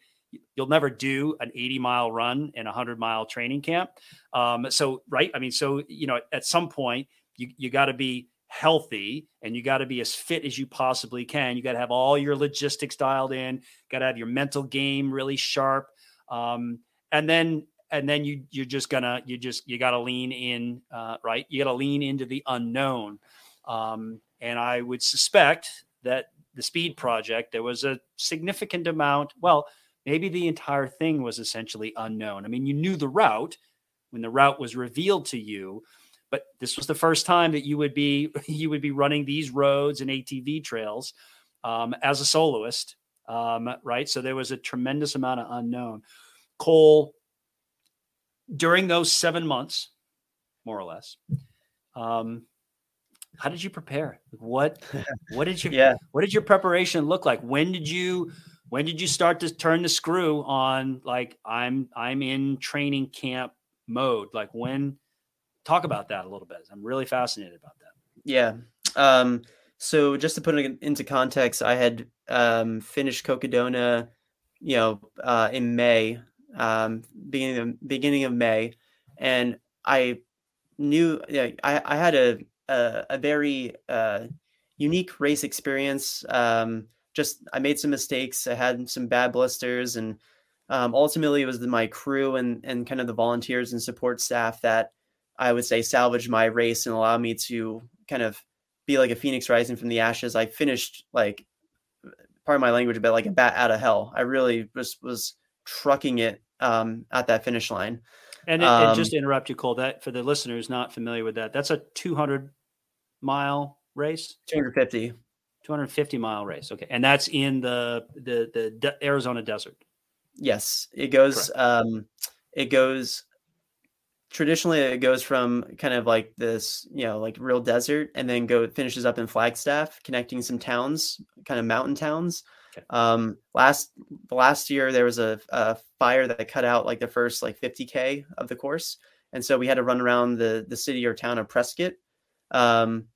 you'll never do an 80 mile run in a 100 mile training camp. Um, so right i mean so you know at some point you, you got to be healthy and you got to be as fit as you possibly can. You got to have all your logistics dialed in got to have your mental game really sharp um, and then and then you you're just gonna you just you got to lean in uh, right? You got to lean into the unknown. Um, and i would suspect that the speed project there was a significant amount well maybe the entire thing was essentially unknown. I mean you knew the route when the route was revealed to you but this was the first time that you would be you would be running these roads and atv trails um, as a soloist um, right so there was a tremendous amount of unknown Cole, during those seven months, more or less, um, how did you prepare? What what did your Yeah. what did your preparation look like? When did you when did you start to turn the screw on like I'm I'm in training camp mode? Like when talk about that a little bit. I'm really fascinated about that. Yeah. Um, so just to put it into context, I had um, finished Cocodona, you know, uh, in May, um, beginning of, beginning of May, and I knew yeah, I, I had a a, a very uh, unique race experience. Um, just I made some mistakes. I had some bad blisters, and um, ultimately it was my crew and and kind of the volunteers and support staff that I would say salvage my race and allow me to kind of be like a phoenix rising from the ashes. I finished like part of my language, but like a bat out of hell. I really was was trucking it um, at that finish line. And, it, um, and just to interrupt you, Cole, that for the listeners not familiar with that, that's a 200 mile race. 250. 250 mile race. Okay, and that's in the the the de- Arizona desert. Yes, it goes. Um, it goes. Traditionally, it goes from kind of like this, you know, like real desert, and then go finishes up in Flagstaff, connecting some towns, kind of mountain towns. Okay. Um, last last year there was a, a fire that cut out like the first like 50k of the course, and so we had to run around the the city or town of Prescott. Um,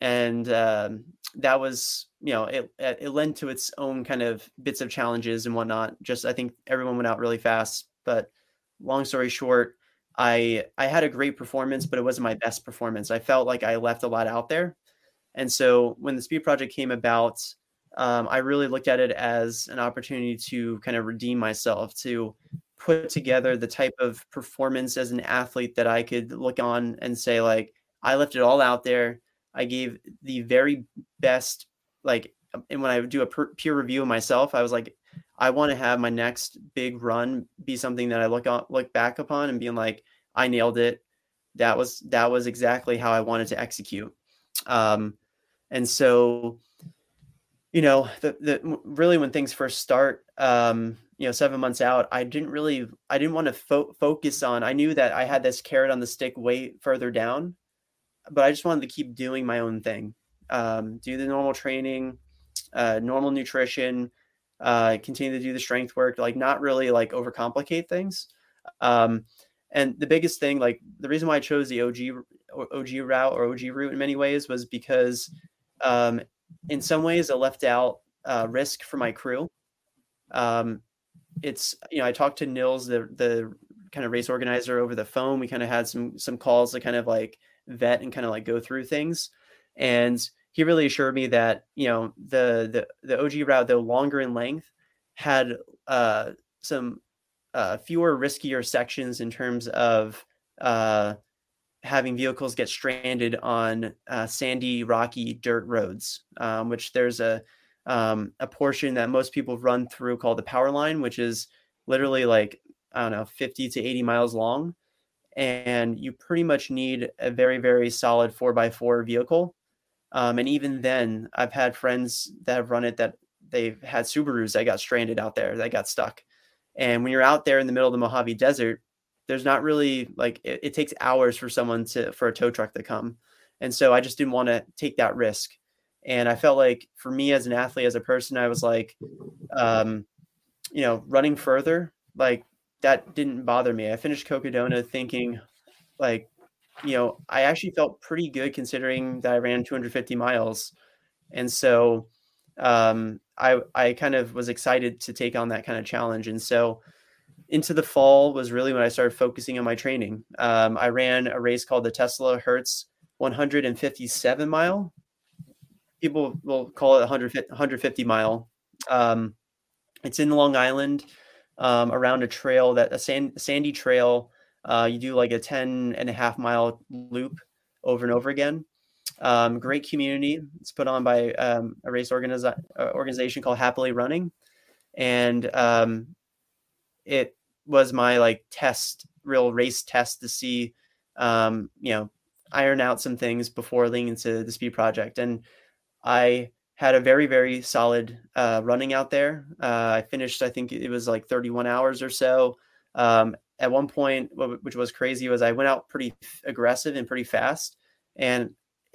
and um, that was you know it it lent to its own kind of bits of challenges and whatnot. Just I think everyone went out really fast, but long story short, I I had a great performance, but it wasn't my best performance. I felt like I left a lot out there, and so when the speed project came about, um, I really looked at it as an opportunity to kind of redeem myself to put together the type of performance as an athlete that I could look on and say like I left it all out there I gave the very best, like, and when I do a peer review of myself, I was like, I want to have my next big run be something that I look on, look back upon and being like, I nailed it. That was that was exactly how I wanted to execute. Um, and so, you know, the, the really when things first start, um, you know, seven months out, I didn't really, I didn't want to fo- focus on. I knew that I had this carrot on the stick way further down, but I just wanted to keep doing my own thing, um, do the normal training, uh, normal nutrition, uh, continue to do the strength work, like not really like overcomplicate things. Um, and the biggest thing, like the reason why I chose the OG OG route or OG route in many ways was because, um, in some ways, I left out uh, risk for my crew. Um, it's you know I talked to Nils, the the kind of race organizer, over the phone. We kind of had some some calls to kind of like vet and kind of like go through things. And he really assured me that, you know, the the the OG route, though longer in length, had uh, some uh, fewer riskier sections in terms of uh, having vehicles get stranded on uh, sandy, rocky dirt roads, um, which there's a um, a portion that most people run through called the power line, which is literally like I don't know, 50 to 80 miles long. And you pretty much need a very very solid 4x4 vehicle. Um, and even then i've had friends that have run it that they've had subarus that got stranded out there that got stuck and when you're out there in the middle of the mojave desert there's not really like it, it takes hours for someone to for a tow truck to come. And so i just didn't want to take that risk. And i felt like for me as an athlete as a person i was like um, you know running further like that didn't bother me. I finished Cocodona thinking, like, you know, I actually felt pretty good considering that I ran 250 miles, and so um, I I kind of was excited to take on that kind of challenge, and so into the fall was really when I started focusing on my training. Um, I ran a race called the Tesla Hertz 157 mile. People will call it 100, 150 mile. Um, it's in Long Island um, around a trail that a sand, sandy trail. Uh, you do like a 10 and a half mile loop over and over again. Um, great community. It's put on by um, a race organiza- uh, organization called Happily Running. And um, it was my like test, real race test to see, um, you know, iron out some things before leaning into the speed project. And I had a very very solid uh, running out there. Uh, I finished, I think it was like 31 hours or so. Um, at one point, which was crazy, was I went out pretty aggressive and pretty fast, and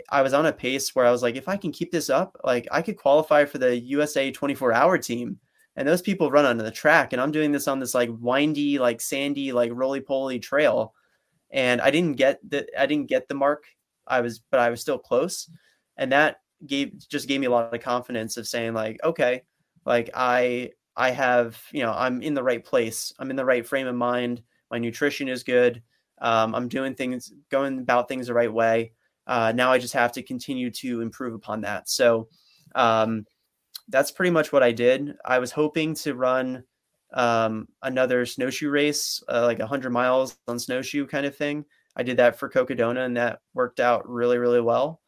I was on a pace where I was like, if I can keep this up, like I could qualify for the USA 24 hour team. And those people run on the track, and I'm doing this on this like windy, like sandy, like roly poly trail. And I didn't get the I didn't get the mark. I was, but I was still close. And that gave just gave me a lot of confidence of saying, like, okay, like I I have, you know, I'm in the right place. I'm in the right frame of mind. My nutrition is good. Um, I'm doing things, going about things the right way uh, now I just have to continue to improve upon that. So um, that's pretty much what I did. I was hoping to run um, another snowshoe race, uh, like 100 miles on snowshoe kind of thing. I did that for Cocodona, and that worked out really, really well.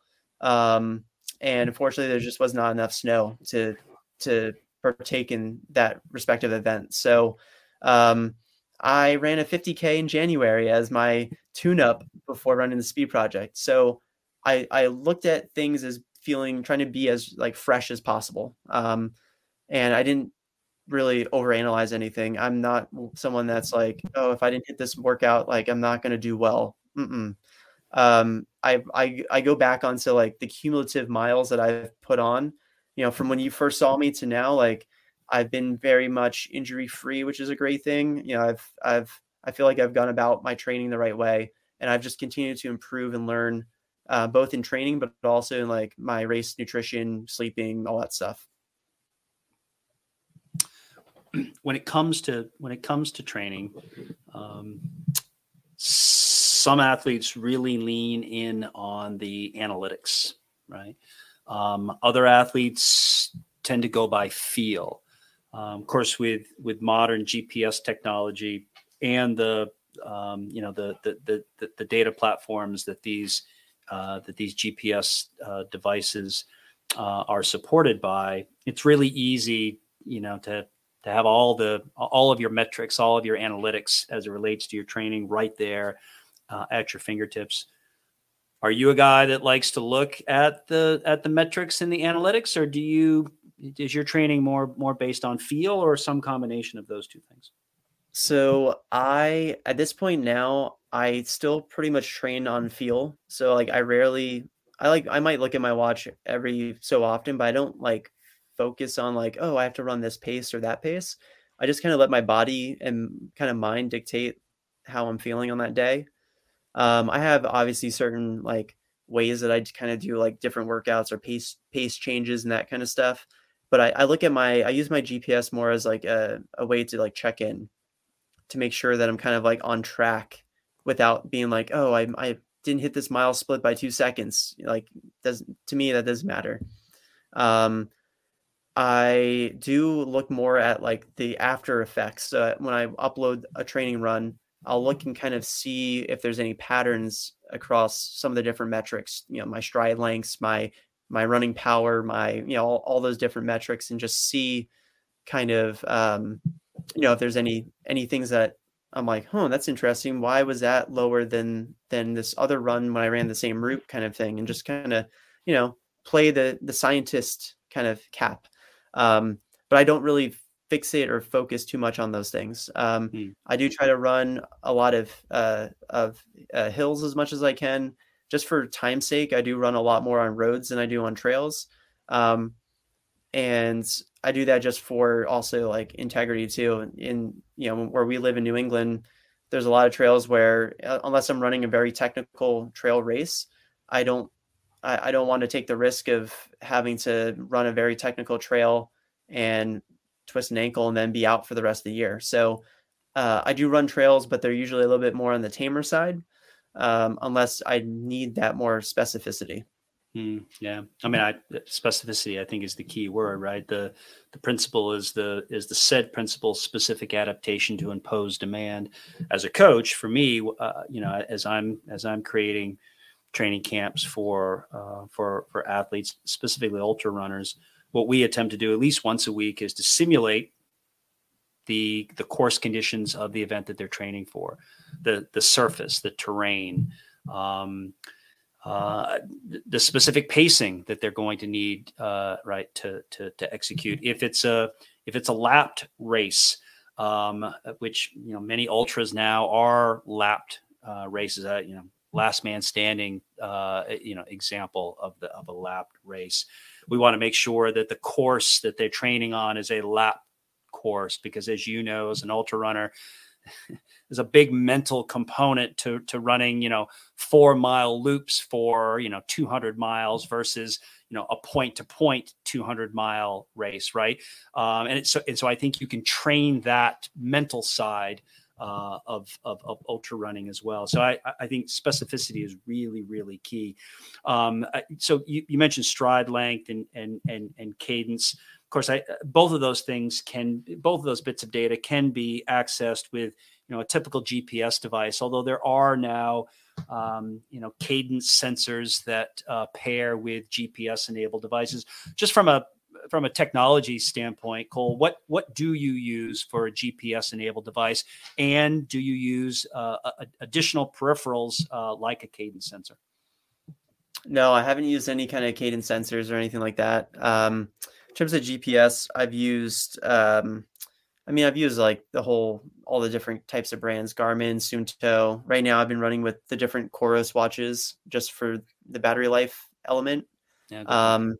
Um, and unfortunately, there just was not enough snow to to partake in that respective event. So um, I ran a 50k in January as my tune-up before running the speed project. So I I looked at things as feeling trying to be as like fresh as possible. Um, and I didn't really overanalyze anything. I'm not someone that's like, oh, if I didn't hit this workout, like I'm not going to do well. Mm-mm. Um, I, I, I go back onto like the cumulative miles that I've put on, you know, from when you first saw me to now, like I've been very much injury free, which is a great thing. You know, I've, I've, I feel like I've gone about my training the right way and I've just continued to improve and learn uh, both in training, but also in like my race nutrition, sleeping, all that stuff. When it comes to when it comes to training, um, some athletes really lean in on the analytics, right? Um, other athletes tend to go by feel. Um, of course, with with modern GPS technology and the um, you know the, the the the data platforms that these that these GPS uh, devices uh, are supported by, it's really easy, you know, to to have all the all of your metrics, all of your analytics as it relates to your training right there uh, at your fingertips. Are you a guy that likes to look at the at the metrics and the analytics, or do you is your training more more based on feel or some combination of those two things? So I at this point now I still pretty much train on feel. So like I rarely I like I might look at my watch every so often, but I don't like focus on like, oh, I have to run this pace or that pace. I just kind of let my body and kind of mind dictate how I'm feeling on that day. Um, I have obviously certain like ways that I kind of do like different workouts or pace pace changes and that kind of stuff. But I, I look at my I use my GPS more as like a, a way to like check in to make sure that I'm kind of like on track without being like, oh, I, I didn't hit this mile split by two seconds. Like, doesn't to me that doesn't matter. Um, I do look more at like the after effects. So when I upload a training run, I'll look and kind of see if there's any patterns across some of the different metrics. You know, my stride lengths, my my running power, my you know all, all those different metrics, and just see kind of um, you know if there's any any things that I'm like, huh, that's interesting. Why was that lower than than this other run when I ran the same route kind of thing, and just kind of, you know, play the the scientist kind of cap. Um, but I don't really fixate or focus too much on those things. Um, hmm. I do try to run a lot of uh, of uh, hills as much as I can, just for time's sake. I do run a lot more on roads than I do on trails, um, and I do that just for also like integrity too. In you know where we live in New England, there's a lot of trails where uh, unless I'm running a very technical trail race, I don't I, I don't want to take the risk of having to run a very technical trail and twist an ankle and then be out for the rest of the year. So uh, I do run trails, but they're usually a little bit more on the tamer side, um, unless I need that more specificity. Mm, yeah, I mean, I, specificity I think is the key word, right? The the principle is the is the SAID principle specific adaptation to impose demand. As a coach, for me, uh, you know, as I'm as I'm creating training camps for uh, for for athletes, specifically ultra runners, what we attempt to do at least once a week is to simulate the the course conditions of the event that they're training for, the the surface, the terrain. Um, uh, the specific pacing that they're going to need, uh, right, to, to, to execute. If it's a if it's a lapped race, um, which you know many ultras now are lapped uh, races. Uh, you know, last man standing, uh, you know, example of the of a lapped race. We want to make sure that the course that they're training on is a lap course because, as you know, as an ultra runner, there's a big mental component to to running, you know, four mile loops for you know 200 miles versus you know a point to point 200 mile race, right? Um, and, so and so I think you can train that mental side uh, of, of, of ultra running as well. So I I think specificity is really really key. Um, so you, you mentioned stride length and and and and cadence. Of course, I both of those things can both of those bits of data can be accessed with you know a typical GPS device. Although there are now um, you know cadence sensors that uh, pair with GPS enabled devices. Just from a from a technology standpoint, Cole, what what do you use for a GPS enabled device, and do you use uh, a, additional peripherals uh, like a cadence sensor? No, I haven't used any kind of cadence sensors or anything like that. Um, in terms of GPS, I've used um, I mean, I've used like the whole, all the different types of brands, Garmin, Suunto. Right now, I've been running with the different Coros watches just for the battery life element. Yeah, um,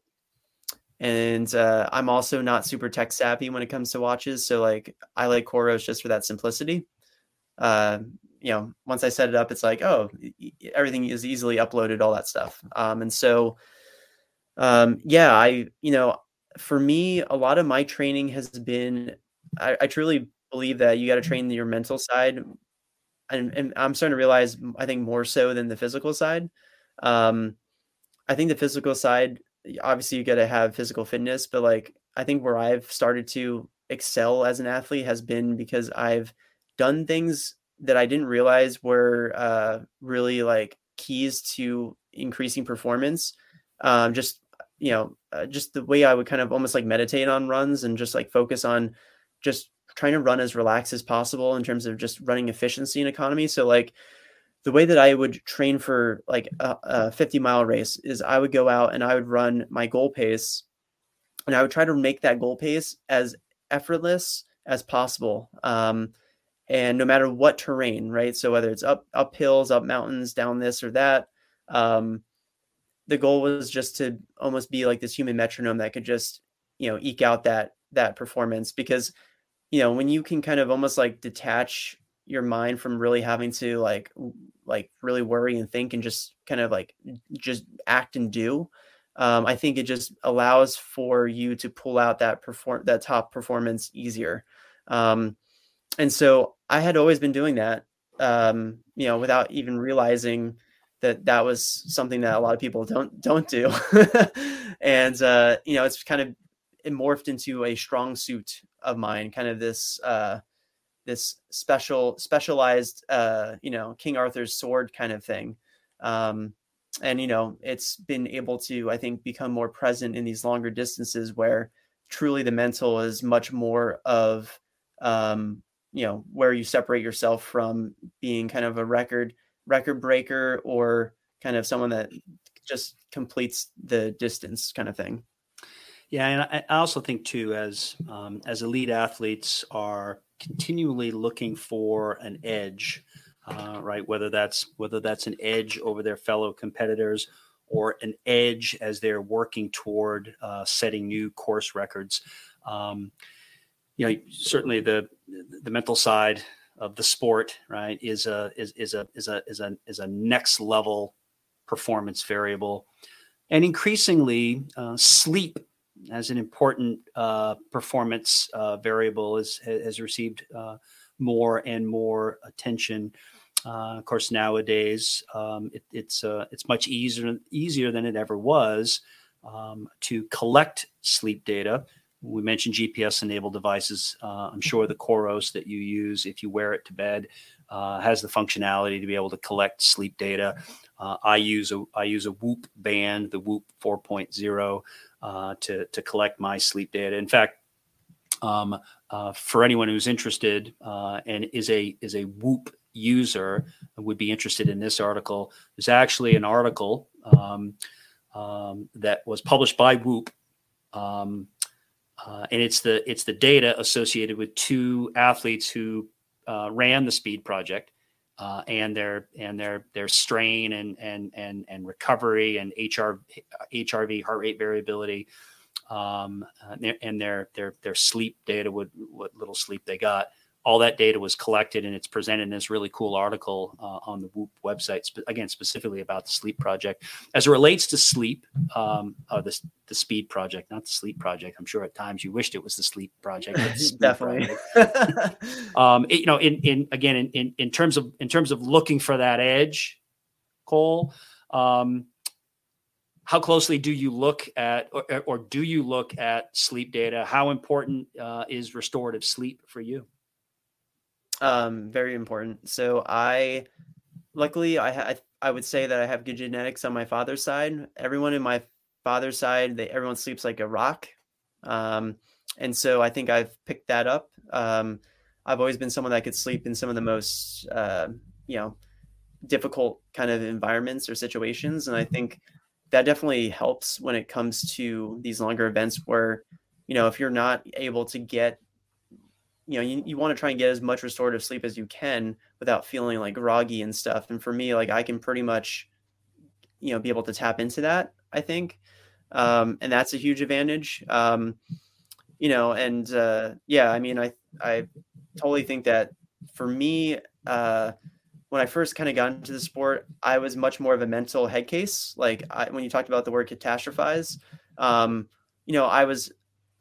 and uh, I'm also not super tech savvy when it comes to watches, so like I like Coros just for that simplicity. Uh, you know, once I set it up, it's like, oh, everything is easily uploaded, all that stuff. Um, and so, um, yeah, I, you know, for me, a lot of my training has been I, I truly believe that you got to mm-hmm. train your mental side, and, and I'm starting to realize I think more so than the physical side. Um, I think the physical side, obviously, you got to have physical fitness, but like I think where I've started to excel as an athlete has been because I've done things that I didn't realize were uh, really like keys to increasing performance. Um, just you know, uh, just the way I would kind of almost like meditate on runs and just like focus on just trying to run as relaxed as possible in terms of just running efficiency and economy. So like the way that I would train for like a, a 50 mile race is I would go out and I would run my goal pace and I would try to make that goal pace as effortless as possible. Um, and no matter what terrain, right? So whether it's up up hills, up mountains, down this or that, um, the goal was just to almost be like this human metronome that could just you know eke out that that performance because you know when you can kind of almost like detach your mind from really having to like like really worry and think and just kind of like just act and do um, i think it just allows for you to pull out that perform that top performance easier um, and so i had always been doing that um, you know without even realizing that that was something that a lot of people don't don't do and uh, you know it's kind of it morphed into a strong suit of mine, kind of this uh, this special specialized uh, you know King Arthur's sword kind of thing. Um, and you know it's been able to I think become more present in these longer distances where truly the mental is much more of um, you know where you separate yourself from being kind of a record record breaker or kind of someone that just completes the distance kind of thing. Yeah, and I also think too, as um, as elite athletes are continually looking for an edge, uh, right? Whether that's whether that's an edge over their fellow competitors or an edge as they're working toward uh, setting new course records. Um, you know, certainly the the mental side of the sport, right, is a is is a is a is a is a next level performance variable, and increasingly uh, sleep as an important uh, performance uh, variable is, has received uh, more and more attention. Uh, of course, nowadays um, it, it's uh, it's much easier easier than it ever was um, to collect sleep data. We mentioned GPS enabled devices. Uh, I'm sure the Coros that you use, if you wear it to bed, has the functionality to be able to collect sleep data. I use a I use a Whoop band, the Whoop 4.0 uh, to to collect my sleep data. In fact, um, uh, for anyone who's interested uh, and is a is a Whoop user would be interested in this article. There's actually an article um, um, that was published by Whoop um, uh, and it's the it's the data associated with two athletes who uh, ran the speed project uh, and their and their their strain and and and and recovery and HR HRV heart rate variability um, and their their their sleep data what what little sleep they got all that data was collected and it's presented in this really cool article uh, on the Whoop website, spe- again, specifically about the sleep project. As it relates to sleep, um, uh, the, the speed project, not the sleep project. I'm sure at times you wished it was the sleep project. Definitely. Project. um, it, you know, in, in again, in, in, in terms of in terms of looking for that edge, Cole, um, how closely do you look at or, or, do you look at sleep data? How important uh, is restorative sleep for you? Um, very important. So I, luckily, I ha- I would say that I have good genetics on my father's side. Everyone in my father's side, they everyone sleeps like a rock. Um, and so I think I've picked that up. Um, I've always been someone that could sleep in some of the most, uh, you know, difficult kind of environments or situations, and I think that definitely helps when it comes to these longer events where, you know, if you're not able to get you know you, you want to try and get as much restorative sleep as you can without feeling like groggy and stuff and for me like i can pretty much you know be able to tap into that i think um, and that's a huge advantage um, you know and uh, yeah i mean i i totally think that for me uh, when i first kind of got into the sport i was much more of a mental head case like I, when you talked about the word catastrophize um, you know i was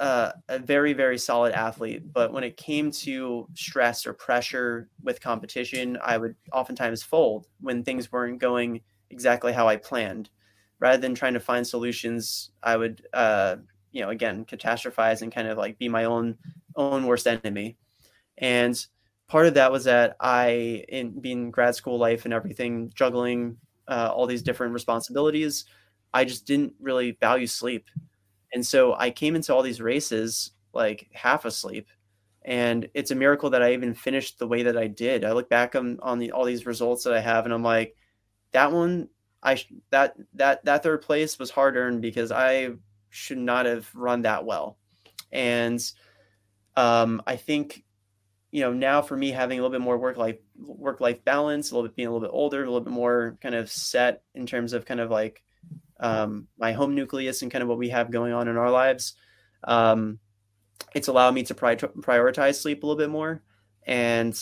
uh, a very very solid athlete but when it came to stress or pressure with competition i would oftentimes fold when things weren't going exactly how i planned. Rather than trying to find solutions i would uh, you know again catastrophize and kind of like be my own own worst enemy. And part of that was that i in being grad school life and everything juggling uh, all these different responsibilities i just didn't really value sleep and so I came into all these races like half asleep. And it's a miracle that I even finished the way that I did. I look back on, on the, all these results that I have, and I'm like, that one, I that that that third place was hard earned because I should not have run that well. And um, I think, you know, now for me having a little bit more work life work life balance, a little bit being a little bit older, a little bit more kind of set in terms of kind of like um, my home nucleus and kind of what we have going on in our lives. Um, it's allowed me to pri- prioritize sleep a little bit more. And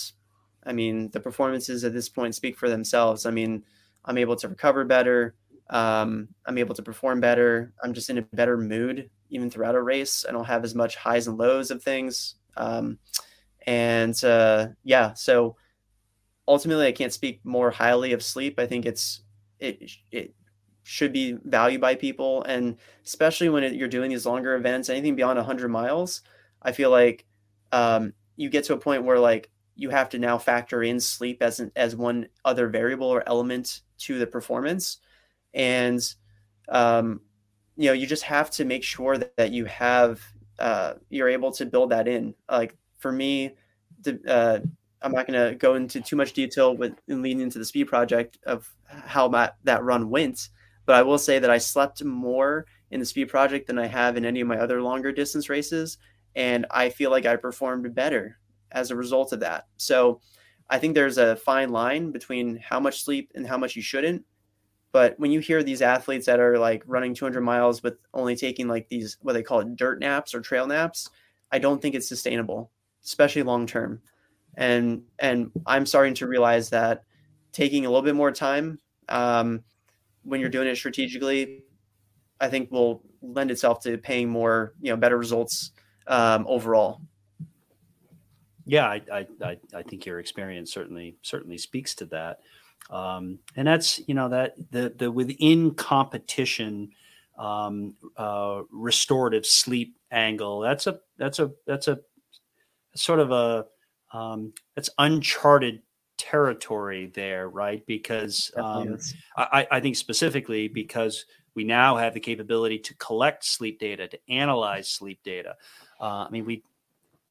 I mean, the performances at this point speak for themselves. I mean, I'm able to recover better. Um, I'm able to perform better. I'm just in a better mood even throughout a race. I don't have as much highs and lows of things. Um, and uh, yeah, so ultimately, I can't speak more highly of sleep. I think it's it it should be valued by people. And especially when it, you're doing these longer events anything beyond 100 miles i feel like um, you get to a point where like you have to now factor in sleep as an, as one other variable or element to the performance. And um, you know you just have to make sure that, that you have uh, you're able to build that in. Like for me the, uh, i'm not going to go into too much detail with leading into the speed project of how that, that run went but I will say that I slept more in the speed project than I have in any of my other longer distance races. And I feel like I performed better as a result of that. So I think there's a fine line between how much sleep and how much you shouldn't. But when you hear these athletes that are like running 200 miles with only taking like these, what they call it, dirt naps or trail naps, I don't think it's sustainable, especially long term. And and I'm starting to realize that taking a little bit more time um, when you're doing it strategically, I think will lend itself to paying more, you know, better results um, overall. Yeah, I, I, I think your experience certainly certainly speaks to that, um, and that's you know that the the within competition um, uh, restorative sleep angle. That's a that's a that's a sort of a um, that's uncharted territory there, right? Because um, I, I, think specifically because we now have the capability to collect sleep data, to analyze sleep data. Uh, I mean, we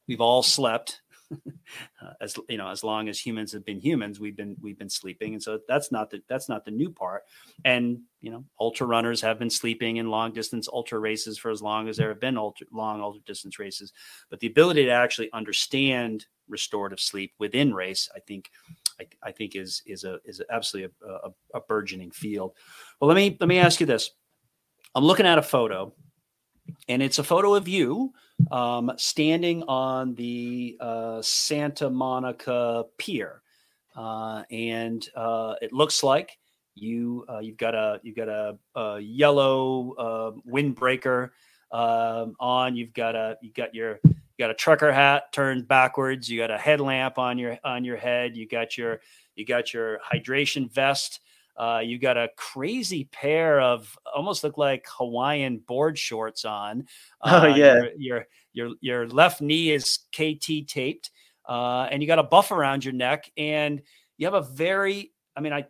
we've all slept uh, as you know, as long as humans have been humans, we've been we've been sleeping, and so that's not the that's not the new part. And you know, ultra runners have been sleeping in long distance ultra races for as long as there have been ultra long ultra distance races. But the ability to actually understand restorative sleep within race, I think, I, I think is is a is absolutely a, a, a burgeoning field. Well, let me let me ask you this. I'm looking at a photo, and it's a photo of you um, standing on the uh, Santa Monica Pier, uh, and uh, it looks like you uh, you've got a you've got a, a yellow uh, windbreaker um, on. You've got a you got your you got a trucker hat turned backwards. You got a headlamp on your on your head. You got your you got your hydration vest. Uh, you got a crazy pair of almost look like Hawaiian board shorts on. Oh, uh, oh yeah. Your, your, your your left knee is KT taped, uh, and you got a buff around your neck, and you have a very. I mean, I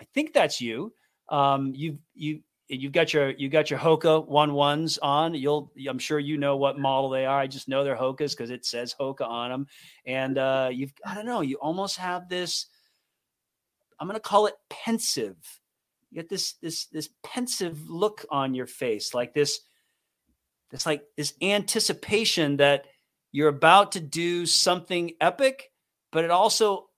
I think that's you. Um, you you you've got your you got your Hoka one ones on. You'll I'm sure you know what model they are. I just know they're Hokas because it says Hoka on them, and uh, you've I don't know. You almost have this I'm going to call it pensive. You get this this this pensive look on your face, like this this like this anticipation that you're about to do something epic, but it also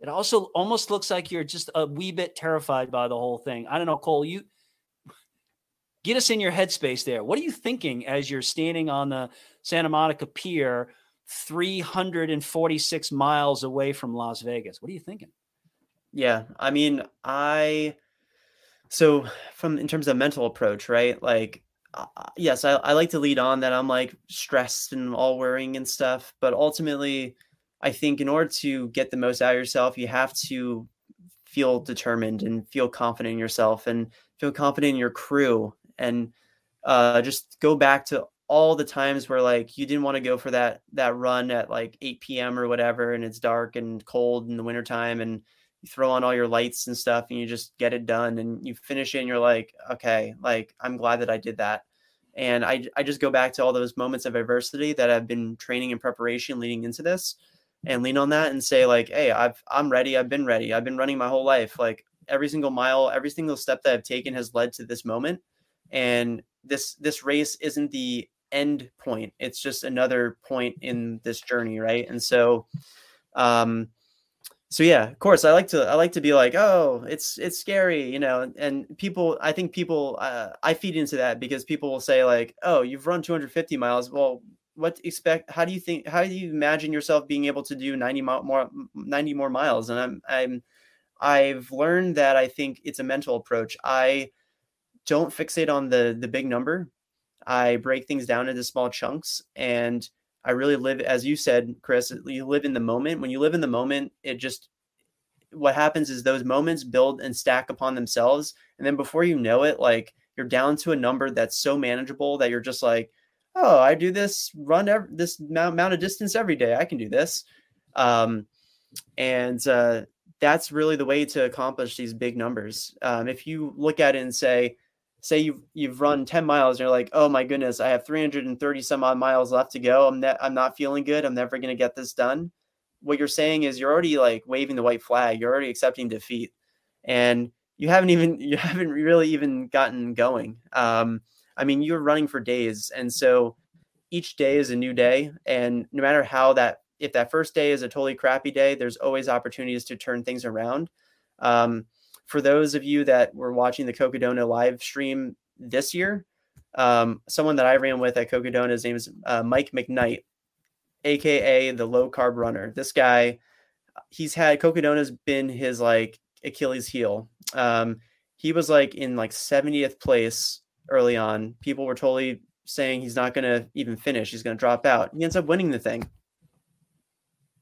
it also almost looks like you're just a wee bit terrified by the whole thing. I don't know, Cole, you get us in your headspace there. What are you thinking as you're standing on the Santa Monica Pier 346 miles away from Las Vegas? What are you thinking? Yeah, I mean, I so from in terms of mental approach, right? Like, uh, yes, I, I like to lead on that I'm like stressed and all worrying and stuff, but ultimately, I think in order to get the most out of yourself, you have to feel determined and feel confident in yourself and feel confident in your crew and uh, just go back to all the times where like you didn't want to go for that that run at like 8 p.m. or whatever and it's dark and cold in the wintertime and you throw on all your lights and stuff and you just get it done and you finish it and you're like okay like i'm glad that i did that. And i, I just go back to all those moments of adversity that i've been training in preparation leading into this and lean on that and say like hey i've i'm ready i've been ready i've been running my whole life like every single mile every single step that i've taken has led to this moment. And this this race isn't the end point it's just another point in this journey right? And so um so yeah of course i like to i like to be like oh it's it's scary you know and people i think people uh, i feed into that because people will say like oh you've run 250 miles. Well what expect how do you think how do you imagine yourself being able to do 90 more 90 more miles? And i'm i'm i've learned that i think it's a mental approach. I don't fixate on the the big number. I break things down into small chunks and I really live, as you said, Chris, you live in the moment. When you live in the moment, it just, what happens is those moments build and stack upon themselves. And then before you know it, like you're down to a number that's so manageable that you're just like, oh, I do this run every, this amount, of distance every day. I can do this. Um, and uh, that's really the way to accomplish these big numbers. Um, if you look at it and say, say you've you've run 10 miles and you're like, oh my goodness, I have 330 some odd miles left to go. I'm ne- I'm not feeling good. I'm never gonna get this done. What you're saying is you're already like waving the white flag. You're already accepting defeat, and you haven't even you haven't really even gotten going. Um, I mean, you're running for days, and so each day is a new day, and no matter how that if that first day is a totally crappy day, there's always opportunities to turn things around. Um, for those of you that were watching the Cocodona live stream this year, um, someone that I ran with at Cocodona, his name is uh, Mike McKnight, aka the low carb runner. This guy, he's had Cocodona's been his like Achilles heel. Um, he was like in like 70th place early on. People were totally saying he's not going to even finish. He's going to drop out. He ends up winning the thing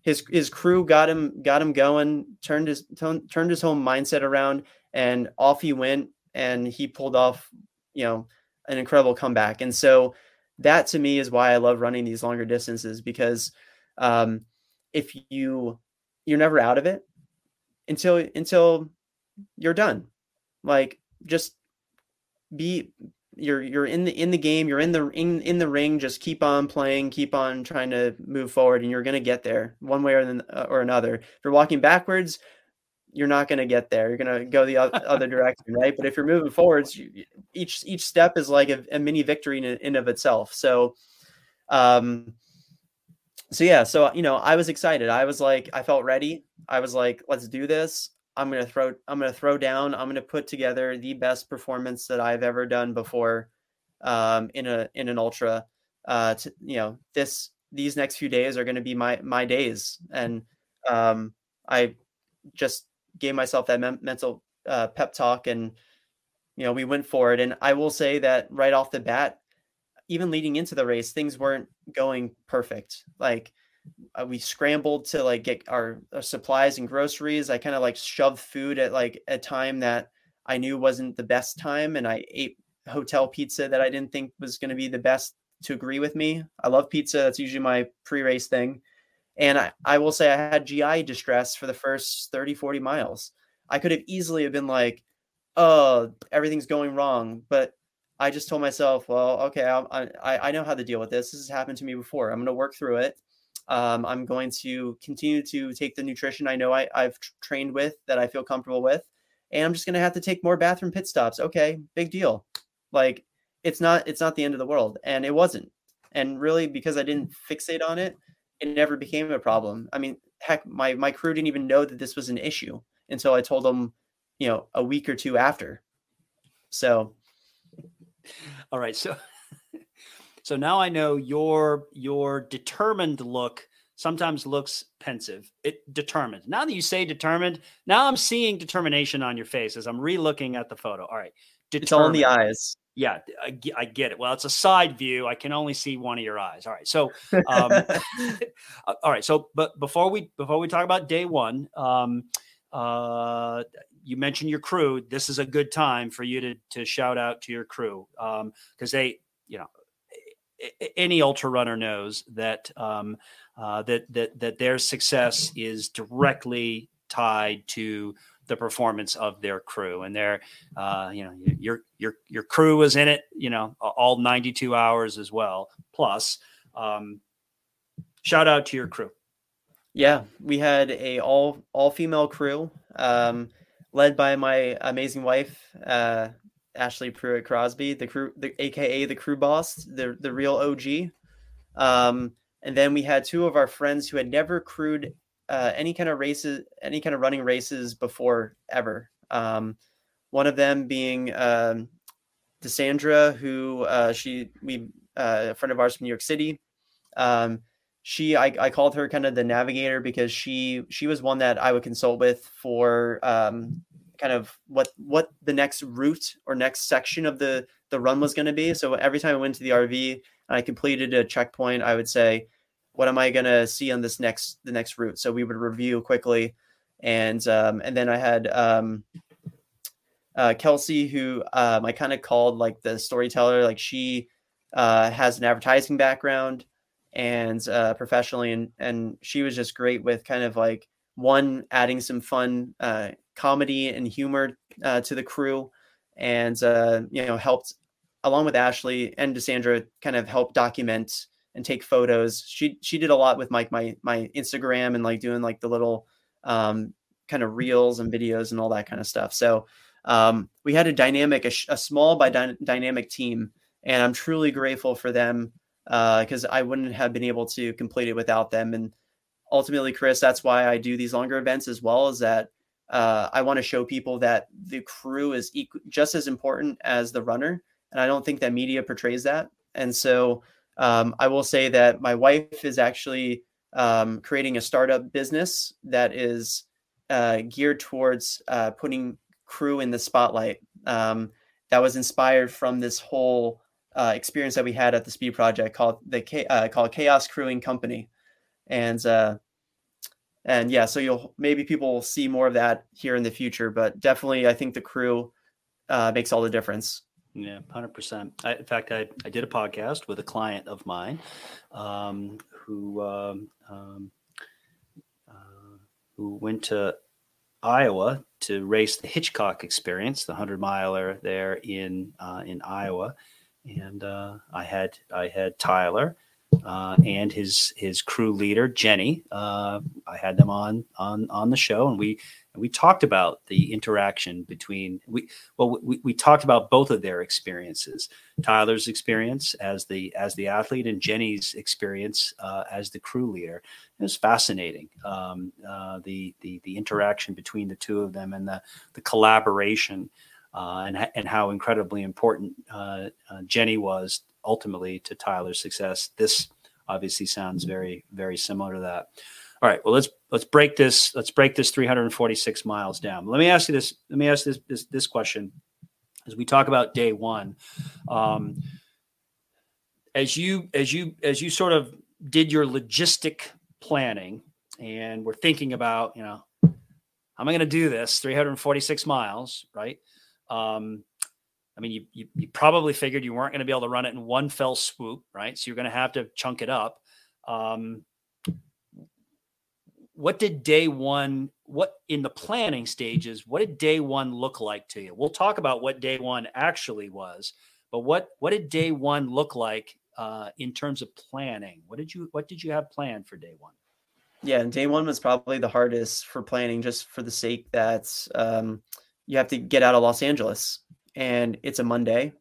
his his crew got him got him going, turned his turned his whole mindset around, and off he went, and he pulled off, you know, an incredible comeback. And so that to me is why I love running these longer distances because um, if you you're never out of it until until you're done. Like just be you're you're in the in the game you're in the in, in the ring just keep on playing keep on trying to move forward and you're going to get there one way or, the, or another. If you're walking backwards you're not going to get there. You're going to go the other direction right? But if you're moving forwards you, each each step is like a, a mini victory in, in of itself. So um so yeah so you know i was excited. I was like i felt ready. I was like let's do this I'm gonna throw I'm gonna throw down. I'm gonna put together the best performance that I've ever done before um, in a in an ultra. Uh, to, you know, this these next few days are gonna be my my days, and um, I just gave myself that mental uh, pep talk, and you know, we went for it. And I will say that right off the bat, even leading into the race, things weren't going perfect. Like uh, we scrambled to like get our, our supplies and groceries. I kind of like shoved food at like a time that I knew wasn't the best time, and I ate hotel pizza that I didn't think was going to be the best to agree with me. I love pizza. That's usually my pre-race thing. And I, I will say I had GI distress for the first 30, 40 miles. I could have easily have been like, oh, everything's going wrong. But I just told myself, well, okay, I, I, I know how to deal with this. This has happened to me before. I'm going to work through it. Um, I'm going to continue to take the nutrition I know I, have trained with that I feel comfortable with, and I'm just going to have to take more bathroom pit stops. Okay, big deal. Like it's not it's not the end of the world, and it wasn't. And really, because I didn't fixate on it, it never became a problem. I mean, heck, my my crew didn't even know that this was an issue until I told them, you know, a week or two after. So, all right, so so now I know your your determined look sometimes looks pensive. It determined. Now that you say determined, now I'm seeing determination on your face as I'm re-looking at the photo. All right, determined. it's all in the eyes. Yeah, I, I, get it. Well, it's a side view. I can only see one of your eyes. All right. So, um, all right. So, but before we before we talk about day one, um, uh, you mentioned your crew. This is a good time for you to to shout out to your crew because um, they, you know, any ultra runner knows that um, uh, that that that their success is directly tied to the performance of their crew. And their uh, you know your your your crew was in it you know all 92 hours as well. Plus um, shout out to your crew. Yeah we had a all all female crew um, led by my amazing wife uh, Ashley Pruitt Crosby, the crew, the AKA the crew boss, the the real OG. Um, and then we had two of our friends who had never crewed uh, any kind of races, any kind of running races before ever. Um, one of them being um, Desandra, who uh, she we uh, a friend of ours from New York City. Um, she I, I called her kind of the navigator because she she was one that I would consult with for um, kind of what what the next route or next section of the the run was going to be. So every time I went to the RV and I completed a checkpoint, I would say, "What am I going to see on this next the next route?" So we would review quickly, and um, and then I had um, uh, Kelsey, who um, I kind of called like the storyteller. Like she uh, has an advertising background and uh, professionally, and and she was just great with kind of like one adding some fun uh, comedy and humor uh, to the crew, and uh, you know helped along with Ashley and Desandra kind of help document and take photos. She she did a lot with like my my Instagram and like doing like the little um, kind of reels and videos and all that kind of stuff. So um, we had a dynamic, a, a small but dy- dynamic team, and I'm truly grateful for them because uh, I wouldn't have been able to complete it without them. And ultimately, Chris, that's why I do these longer events as well. Is that uh, I want to show people that the crew is equal, just as important as the runner, and I don't think that media portrays that. And so um, I will say that my wife is actually um, creating a startup business that is uh, geared towards uh, putting crew in the spotlight. Um, that was inspired from this whole uh, experience that we had at the Speed Project called the uh, called Chaos Crewing Company, and uh, and yeah, so you'll maybe people will see more of that here in the future, but definitely I think the crew uh, makes all the difference. Yeah, hundred percent. In fact, I, I did a podcast with a client of mine um, who um, um, uh, who went to Iowa to race the Hitchcock Experience, the hundred miler there in uh, in Iowa, and uh, I had I had Tyler uh, and his his crew leader Jenny. Uh, I had them on on on the show, and we and we talked about the interaction between we well we, we talked about both of their experiences tyler's experience as the as the athlete and jenny's experience uh, as the crew leader it was fascinating um, uh, the, the the interaction between the two of them and the the collaboration uh, and, and how incredibly important uh, jenny was ultimately to tyler's success this obviously sounds very very similar to that all right. Well, let's let's break this. Let's break this 346 miles down. Let me ask you this. Let me ask this this, this question as we talk about day one. Um, as you as you as you sort of did your logistic planning and we're thinking about you know how am I going to do this 346 miles, right? Um, I mean, you, you, you probably figured you weren't going to be able to run it in one fell swoop, right? So you're going to have to chunk it up. Um, what did day one what in the planning stages what did day one look like to you we'll talk about what day one actually was but what what did day one look like uh, in terms of planning what did you what did you have planned for day one yeah and day one was probably the hardest for planning just for the sake that um, you have to get out of los angeles and it's a monday.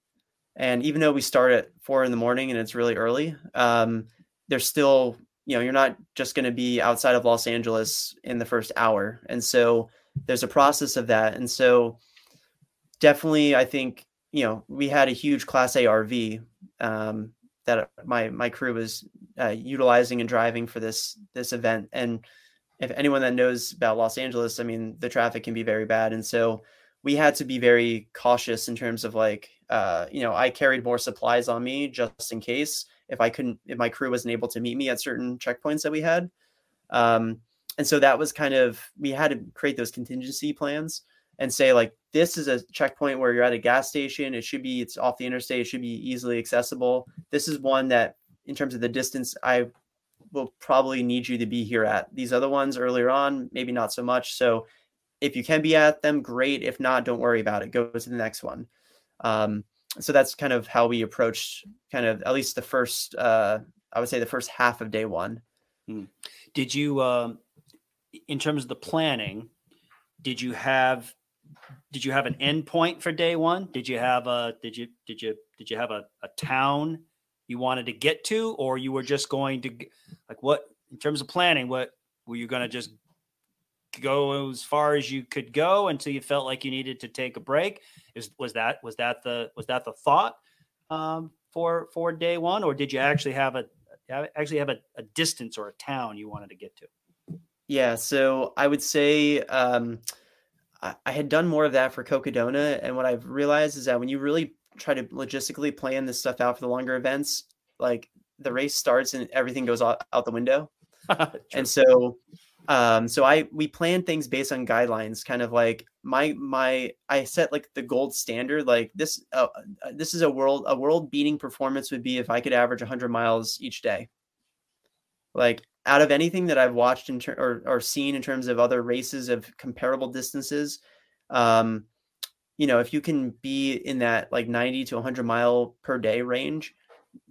And even though we start at four in the morning and it's really early um, there's still you know you're not just going to be outside of los angeles in the first hour. And so there's a process of that. And so definitely i think you know we had a huge class a rv um, that my my crew was uh, utilizing and driving for this this event. And if anyone that knows about los angeles i mean the traffic can be very bad. And so we had to be very cautious in terms of like uh, you know i carried more supplies on me just in case if I couldn't, if my crew wasn't able to meet me at certain checkpoints that we had. Um, and so that was kind of, we had to create those contingency plans and say, like, this is a checkpoint where you're at a gas station. It should be, it's off the interstate. It should be easily accessible. This is one that, in terms of the distance, I will probably need you to be here at. These other ones earlier on, maybe not so much. So if you can be at them, great. If not, don't worry about it. Go to the next one. Um, so that's kind of how we approached kind of at least the first uh, i would say the first half of day one hmm. did you um, in terms of the planning did you have did you have an endpoint for day one did you have a did you did you did you have a, a town you wanted to get to or you were just going to like what in terms of planning what were you going to just go as far as you could go until you felt like you needed to take a break is was that was that the was that the thought um, for for day one, or did you actually have a actually have a, a, distance or a town you wanted to get to? Yeah, so I would say um, I, I had done more of that for Cocodona, and what I've realized is that when you really try to logistically plan this stuff out for the longer events, like the race starts and everything goes out, out the window. and so um so i we plan things based on guidelines kind of like my my i set like the gold standard like this uh, uh this is a world a world beating performance would be if i could average 100 miles each day. Like out of anything that i've watched in ter- or, or seen in terms of other races of comparable distances um you know if you can be in that like 90 to 100 mile per day range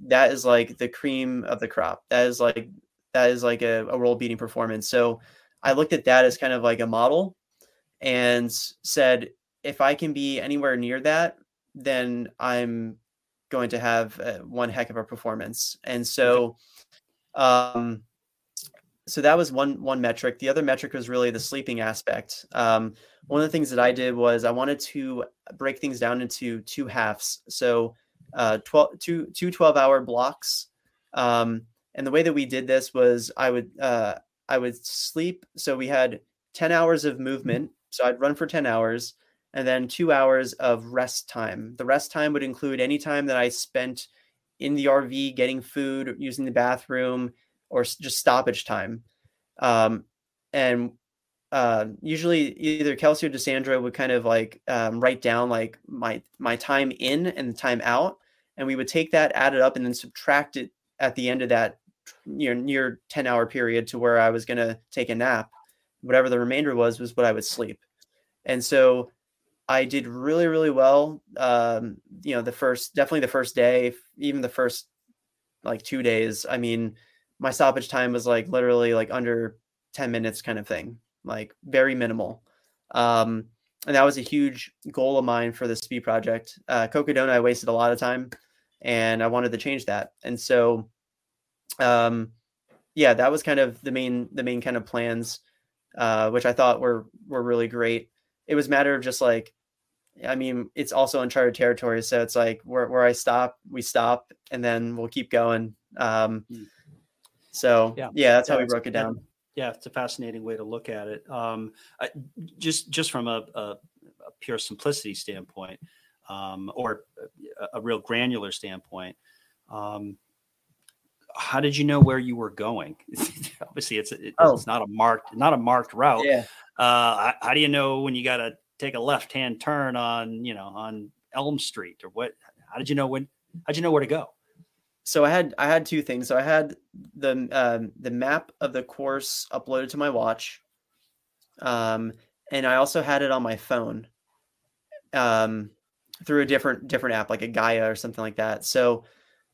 that is like the cream of the crop. That is like that is like a, a world beating performance. So I looked at that as kind of like a model and said, if I can be anywhere near that, then I'm going to have uh, one heck of a performance. And so, um, so that was one one metric. The other metric was really the sleeping aspect. Um, one of the things that I did was I wanted to break things down into two halves. So, uh, 12, two, two 12 hour blocks. Um, and the way that we did this was I would uh, I would sleep. So we had 10 hours of movement. So I'd run for 10 hours and then two hours of rest time. The rest time would include any time that I spent in the RV getting food, using the bathroom, or just stoppage time. Um, and uh, usually either Kelsey or Desandra would kind of like um, write down like my my time in and the time out, and we would take that, add it up, and then subtract it at the end of that know near 10 hour period to where I was going to take a nap. whatever the remainder was was what I would sleep. And so I did really, really well. Um, you know, the first, definitely the first day, even the first like two days. I mean, my stoppage time was like literally like under 10 minutes kind of thing, like very minimal. Um, and that was a huge goal of mine for the speed project. Uh, Cocodona, I wasted a lot of time and I wanted to change that. And so, um, yeah, that was kind of the main, the main kind of plans, uh, which I thought were, were really great it was matter of just like I mean, it's also uncharted territory, so it's like where where I stop, we stop, and then we'll keep going. Um, hmm. so yeah, yeah that's yeah, how we broke it down. Yeah, it's a fascinating way to look at it. Um, I, just just from a, a, a, pure simplicity standpoint, um, or a, a, real granular standpoint, um, how did you know where you were going? Obviously, it's it, oh. it's not a marked not a marked route. Yeah. Uh, how do you know when you got to take a left hand turn on you know on Elm Street or what? How did you know when? How'd you know where to go? So I had I had two things. So I had the um, the map of the course uploaded to my watch, um, and I also had it on my phone, um, through a different different app like a Gaia or something like that. So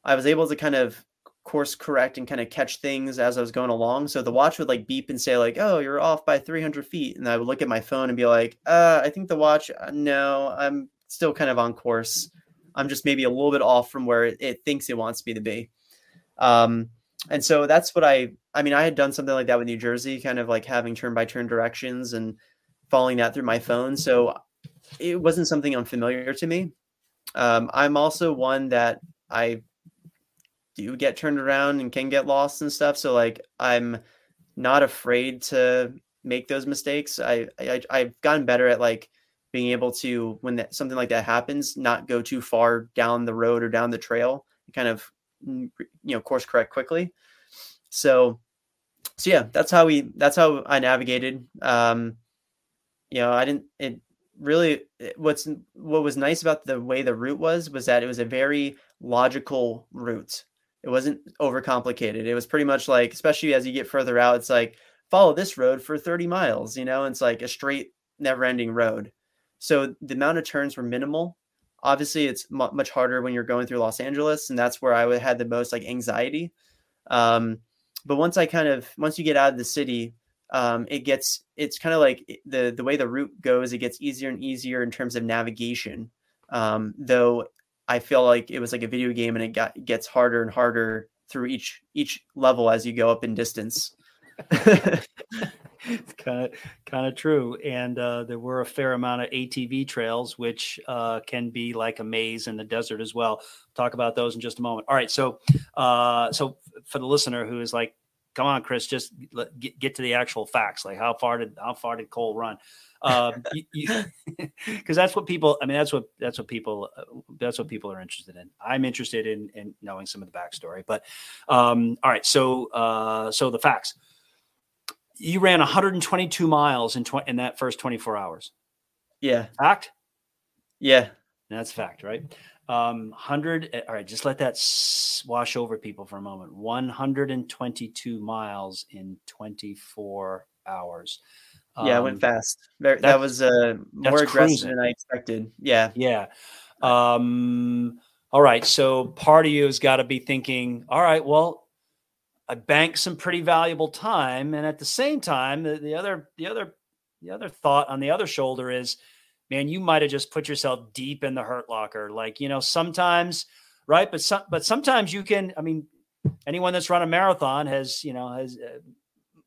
I was able to kind of course correct and kind of catch things as I was going along. So the watch would like beep and say like, "Oh, you're off by 300 feet," and I would look at my phone and be like, "Uh, I think the watch. Uh, no, I'm still kind of on course. I'm just maybe a little bit off from where it, it thinks it wants me to be." Um, and so that's what I. I mean, I had done something like that with New Jersey, kind of like having turn by turn directions and following that through my phone. So it wasn't something unfamiliar to me. Um, I'm also one that I do get turned around and can get lost and stuff. So like I'm not afraid to make those mistakes. I, I I've gotten better at like being able to when that, something like that happens, not go too far down the road or down the trail, kind of mm, you know course correct quickly. So so yeah, that's how we that's how I navigated. Um, you know, I didn't it really what's what was nice about the way the route was was that it was a very logical route it wasn't overcomplicated. It was pretty much like, especially as you get further out, it's like follow this road for 30 miles, you know, it's like a straight, never ending road. So the amount of turns were minimal. Obviously, it's m- much harder when you're going through Los Angeles, and that's where I had the most like anxiety. Um, but once I kind of once you get out of the city, um, it gets it's kind of like the the way the route goes. It gets easier and easier in terms of navigation. Um, though I feel like it was like a video game and it got gets harder and harder through each each level as you go up in distance. it's kind of kind of true, and uh, there were a fair amount of ATV trails, which uh, can be like a maze in the desert as well. Talk about those in just a moment. All right, so uh, so for the listener who is like, "Come on, Chris, just get, get to the actual facts. Like, how far did how far did Cole run?" Um, because that's what people. I mean, that's what that's what people uh, that's what people are interested in. I'm interested in in knowing some of the backstory. But um, all right, so uh, so the facts. You ran 122 miles in tw- in that first 24 hours. Yeah. Fact. Yeah. That's fact, right? Um, 100. Eh, all right, just let that wash over people for a moment. 122 miles in 24 hours. Yeah, um, went fast. Very, that was uh, more aggressive cruising. than I expected. Yeah. Yeah. Um, all right. So part of you has got to be thinking, all right, well, I banked some pretty valuable time. And at the same time, the, the other, the other, the other thought on the other shoulder is, man, you might have just put yourself deep in the hurt locker. Like, you know, sometimes, right. But some, but sometimes you can, I mean, anyone that's run a marathon has, you know, has uh,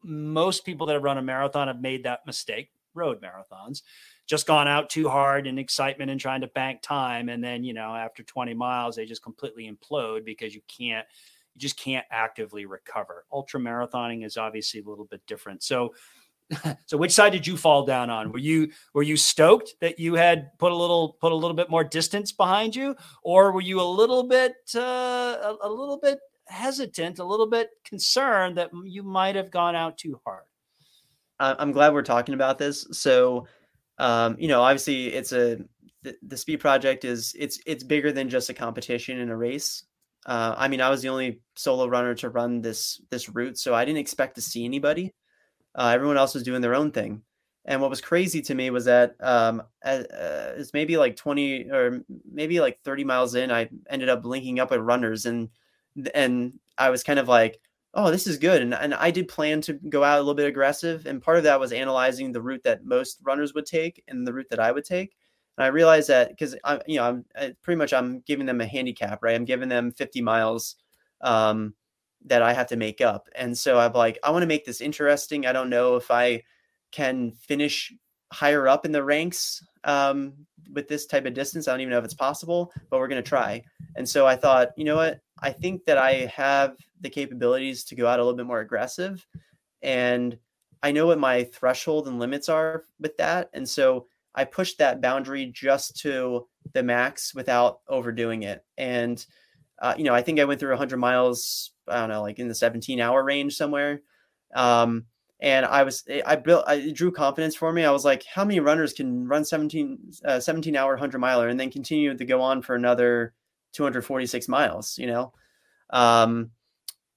most people that have run a marathon have made that mistake, road marathons, just gone out too hard in excitement and trying to bank time. And then, you know, after 20 miles, they just completely implode because you can't, you just can't actively recover. Ultra marathoning is obviously a little bit different. So, so which side did you fall down on? Were you were you stoked that you had put a little put a little bit more distance behind you, or were you a little bit uh, a, a little bit hesitant, a little bit concerned that you might have gone out too hard. I'm glad we're talking about this. So, um, you know, obviously, it's a the, the, speed project is it's it's bigger than just a competition and a race. Uh, I mean, I was the only solo runner to run this this route, so I didn't expect to see anybody. Uh, everyone else was doing their own thing. And what was crazy to me was that um, uh, it's maybe like 20 or maybe like 30 miles in, I ended up linking up with runners and and I was kind of like, oh, this is good. And, and I did plan to go out a little bit aggressive. And part of that was analyzing the route that most runners would take and the route that I would take. And I realized that because I, you know, I'm I, pretty much I'm giving them a handicap, right? I'm giving them 50 miles um, that I have to make up. And so I'm like, I want to make this interesting. I don't know if I can finish higher up in the ranks um, with this type of distance. I don't even know if it's possible, but we're going to try. And so I thought, you know what? I think that I have the capabilities to go out a little bit more aggressive. And I know what my threshold and limits are with that. And so I pushed that boundary just to the max without overdoing it. And, uh, you know, I think I went through 100 miles, I don't know, like in the 17 hour range somewhere. Um, and I was eh, I built I drew confidence for me. I was like, how many runners can run 17 uh, 17 hour 100 miler and then continue to go on for another 246 miles, you know? Um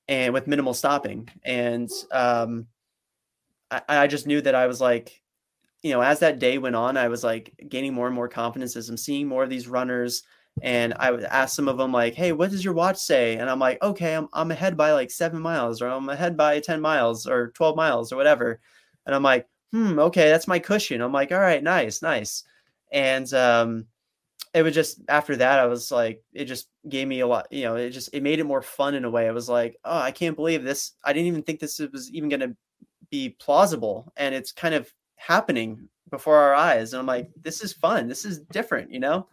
and with minimal stopping. And um I, I just knew that I was like, you know, as that day went on, I was like gaining more and more confidence as I'm seeing more of these runners and I would ask some of them like, "Hey, what does your watch say?" And I'm like, "Okay, I'm I'm ahead by like seven miles, or I'm ahead by ten miles, or twelve miles, or whatever." And I'm like, "Hmm, okay, that's my cushion." I'm like, "All right, nice, nice." And um, it was just after that, I was like, it just gave me a lot, you know, it just it made it more fun in a way. I was like, "Oh, I can't believe this! I didn't even think this was even going to be plausible, and it's kind of happening before our eyes." And I'm like, "This is fun. This is different," you know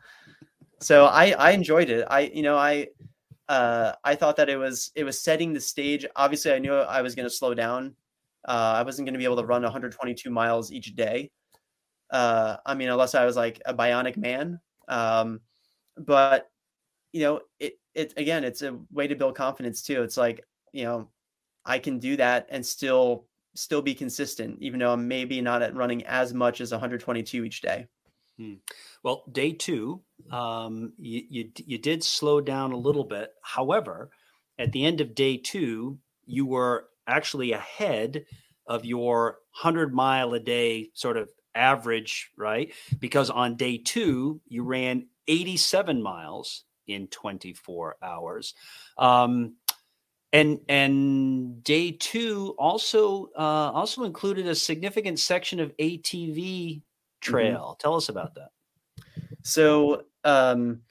so I I enjoyed it. I you know I uh, I thought that it was it was setting the stage. Obviously, I knew I was going to slow down. Uh, I wasn't going to be able to run 122 miles each day. Uh, I mean, unless I was like a bionic man. Um, but you know, it it again, it's a way to build confidence too. It's like you know, I can do that and still still be consistent, even though I'm maybe not at running as much as 122 each day. Hmm. Well, day two, um, you, you you did slow down a little bit. However, at the end of day two, you were actually ahead of your hundred mile a day sort of average, right? Because on day two, you ran 87 miles in 24 hours. Um, and and day two also uh, also included a significant section of ATV Mm-hmm. trail. Mm-hmm. Tell us about that. So, um,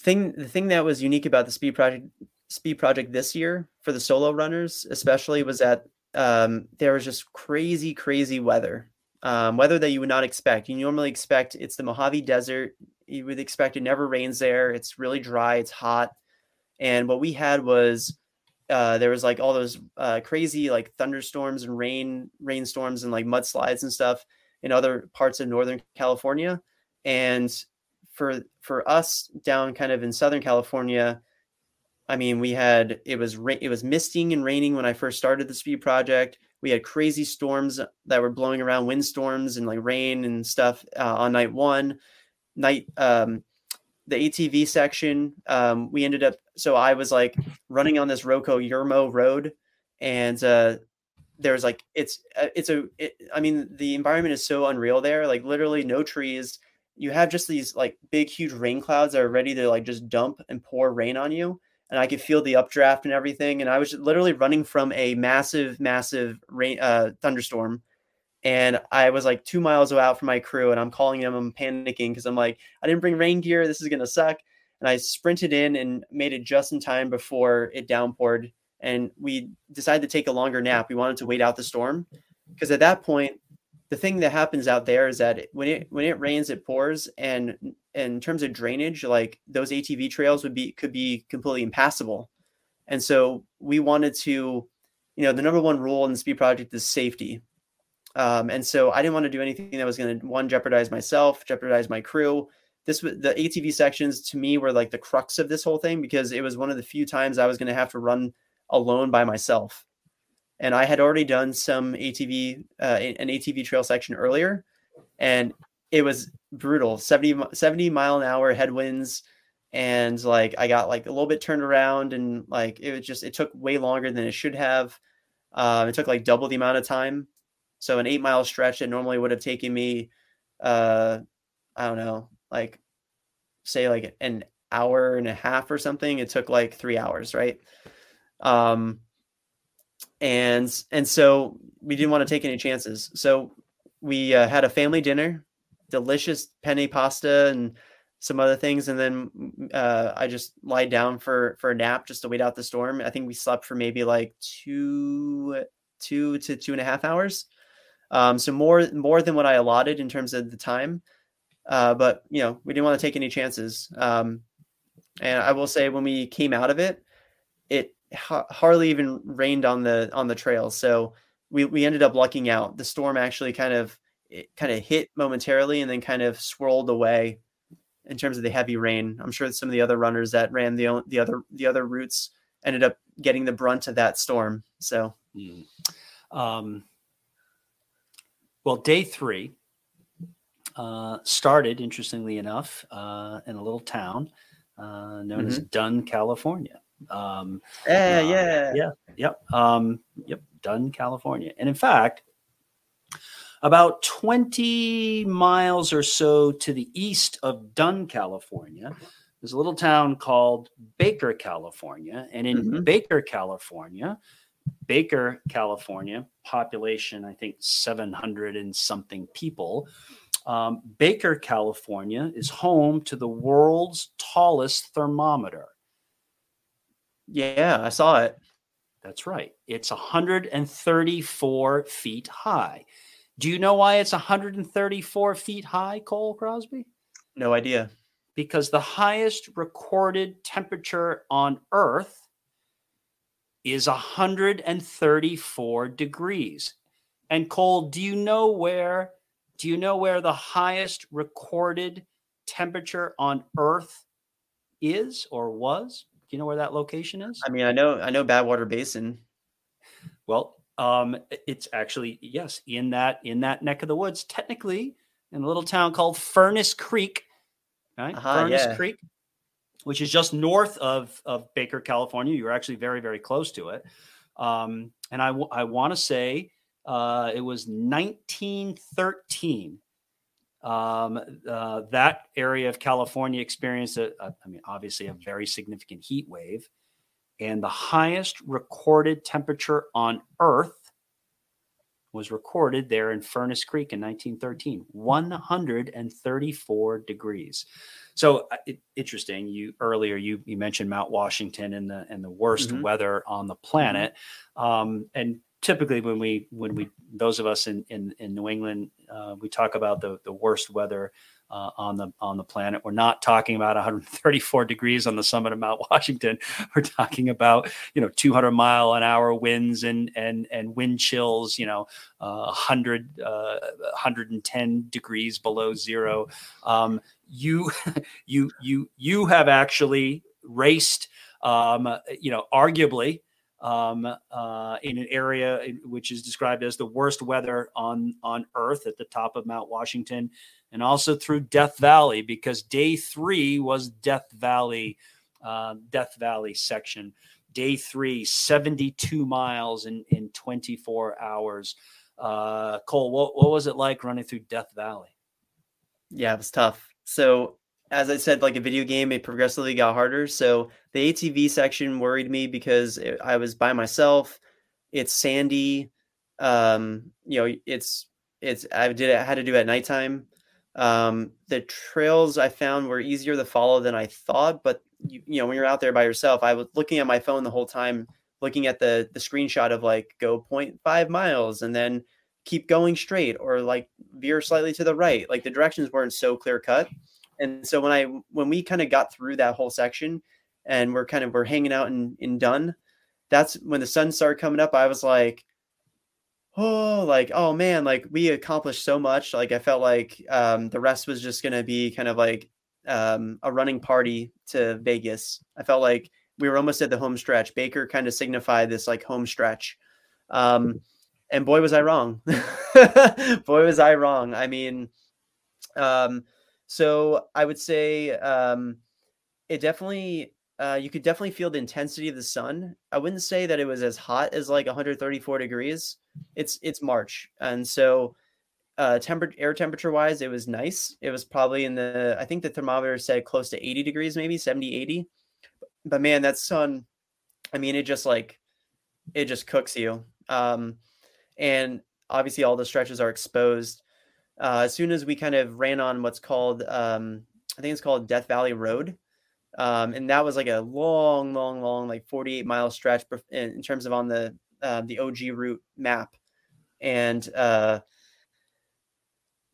thing the thing that was unique about the speed project speed project this year for the solo runners, especially, was that um, there was just crazy, crazy weather. Um, weather that you would not expect. You normally expect it's the Mojave Desert. You would expect it never rains there. It's really dry. It's hot. And what we had was uh, there was like all those uh, crazy like thunderstorms and rain rainstorms and like mudslides and stuff in other parts of Northern California. And for for us down kind of in Southern California, I mean, we had it was it was misting and raining when I first started the speed project. We had crazy storms that were blowing around, windstorms and like rain and stuff uh, on night one. Night um, the ATV section, um, we ended up. So I was like running on this Rocco Yermo road, and uh, there's like it's uh, it's a it, I mean the environment is so unreal there like literally no trees you have just these like big huge rain clouds that are ready to like just dump and pour rain on you and I could feel the updraft and everything and I was literally running from a massive massive rain uh, thunderstorm and I was like 2 miles out from my crew and I'm calling them I'm panicking cuz I'm like I didn't bring rain gear this is to suck and I sprinted in and made it just in time before it downpoured and we decided to take a longer nap. We wanted to wait out the storm because at that point, the thing that happens out there is that when it when it rains, it pours, and, in terms of drainage, like those ATV trails would be could be completely impassable. And so we wanted to, you know, the number one rule in the speed project is safety. Um, and so I didn't want to do anything that was going to one jeopardize myself, jeopardize my crew. This was the ATV sections to me were like the crux of this whole thing because it was one of the few times I was going to have to run alone by myself. And I had already done some ATV, uh, an ATV trail section earlier, and it was brutal 70, 70 mile an hour headwinds. And like I got like a little bit turned around, and like it was just, it took way longer than it should have. Um, it took like double the amount of time. So an eight mile stretch that normally would have taken me, uh, I don't know, like say like an hour and a half or something, it took like three hours, right? Um, and and so we didn't want to take any chances. So we uh, had a family dinner, delicious penne pasta and some other things, and then uh, I just lied down for for a nap just to wait out the storm. I think we slept for maybe like two two to two and a half hours. Um, so more more than what I allotted in terms of the time. Uh, but you know, we didn't want to take any chances. Um, and I will say, when we came out of it, it ha- hardly even rained on the on the trail. So we we ended up lucking out. The storm actually kind of it kind of hit momentarily and then kind of swirled away in terms of the heavy rain. I'm sure some of the other runners that ran the the other the other routes ended up getting the brunt of that storm. So, mm. um, well, day three uh, started interestingly enough uh, in a little town uh, known mm-hmm. as Dunn, California. Um, yeah, yeah, yeah, yep, um, yep, Dunn, California. And in fact, about 20 miles or so to the east of Dunn, California, there's a little town called Baker, California. And in mm-hmm. Baker, California, Baker, California, population, I think 700 and something people. Um, Baker, California is home to the world's tallest thermometer. Yeah, I saw it. That's right. It's 134 feet high. Do you know why it's 134 feet high, Cole Crosby? No idea. Because the highest recorded temperature on Earth is 134 degrees. And Cole, do you know where do you know where the highest recorded temperature on Earth is or was? Do you know where that location is? I mean, I know I know Badwater Basin. Well, um, it's actually yes in that in that neck of the woods. Technically, in a little town called Furnace Creek, right? Uh-huh, Furnace yeah. Creek, which is just north of of Baker, California. You're actually very very close to it. Um, and I, w- I want to say uh, it was 1913. Um, uh, that area of California experienced, a, a, I mean, obviously a very significant heat wave. And the highest recorded temperature on Earth was recorded there in Furnace Creek in 1913, 134 degrees. So uh, it, interesting. You earlier you you mentioned Mount Washington and the and the worst mm-hmm. weather on the planet, um, and typically when we when we those of us in in, in New England uh, we talk about the the worst weather uh, on the on the planet. We're not talking about 134 degrees on the summit of Mount Washington. We're talking about you know 200 mile an hour winds and and and wind chills. You know, uh, 100 uh, 110 degrees below zero. Um, you you you you have actually raced. Um, you know, arguably um, uh, in an area which is described as the worst weather on on Earth at the top of Mount Washington, and also through Death Valley because day three was Death Valley, uh, Death Valley section. Day three, 72 miles in in 24 hours. Uh, Cole, what what was it like running through Death Valley? Yeah, it was tough. So as I said, like a video game, it progressively got harder. So the ATV section worried me because it, I was by myself. It's sandy. Um, you know, it's it's I did I had to do it at nighttime. Um, the trails I found were easier to follow than I thought, but you, you know, when you're out there by yourself, I was looking at my phone the whole time, looking at the the screenshot of like go 0.5 miles and then keep going straight or like veer slightly to the right. Like the directions weren't so clear cut. And so when I when we kind of got through that whole section and we're kind of we're hanging out in in Dunn, that's when the sun started coming up. I was like, oh, like oh man, like we accomplished so much. Like I felt like um, the rest was just gonna be kind of like um, a running party to Vegas. I felt like we were almost at the home stretch. Baker kind of signified this like home stretch. Um, and boy was I wrong. boy was I wrong. I mean, um, so I would say um, it definitely uh, you could definitely feel the intensity of the sun. I wouldn't say that it was as hot as like 134 degrees. It's it's March, and so uh, temperature air temperature wise, it was nice. It was probably in the I think the thermometer said close to 80 degrees, maybe 70, 80. But man, that sun, I mean, it just like it just cooks you. Um, and obviously, all the stretches are exposed. Uh, as soon as we kind of ran on what's called, um, I think it's called Death Valley Road, um, and that was like a long, long, long, like 48 mile stretch in terms of on the uh, the OG route map, and uh,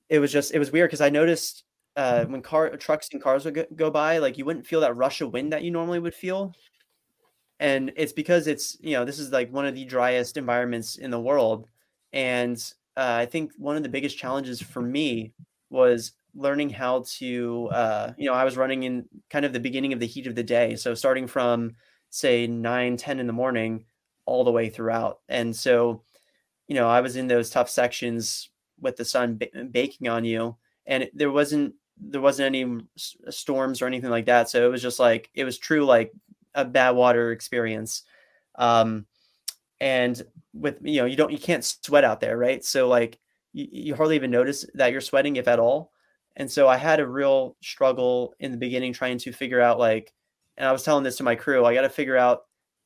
it was just it was weird because I noticed uh, when car trucks and cars would go by, like you wouldn't feel that rush of wind that you normally would feel, and it's because it's you know this is like one of the driest environments in the world, and uh, I think one of the biggest challenges for me was learning how to uh, you know i was running in kind of the beginning of the heat of the day so starting from say 9 10 in the morning all the way throughout. And so you know i was in those tough sections with the sun b- baking on you and it, there wasn't there wasn't any storms or anything like that. So it was just like it was true like a bad water experience. Um and with you know you don't you can't sweat out there right so like you, you hardly even notice that you're sweating if at all and so I had a real struggle in the beginning trying to figure out like, and I was telling this to my crew, I got to figure out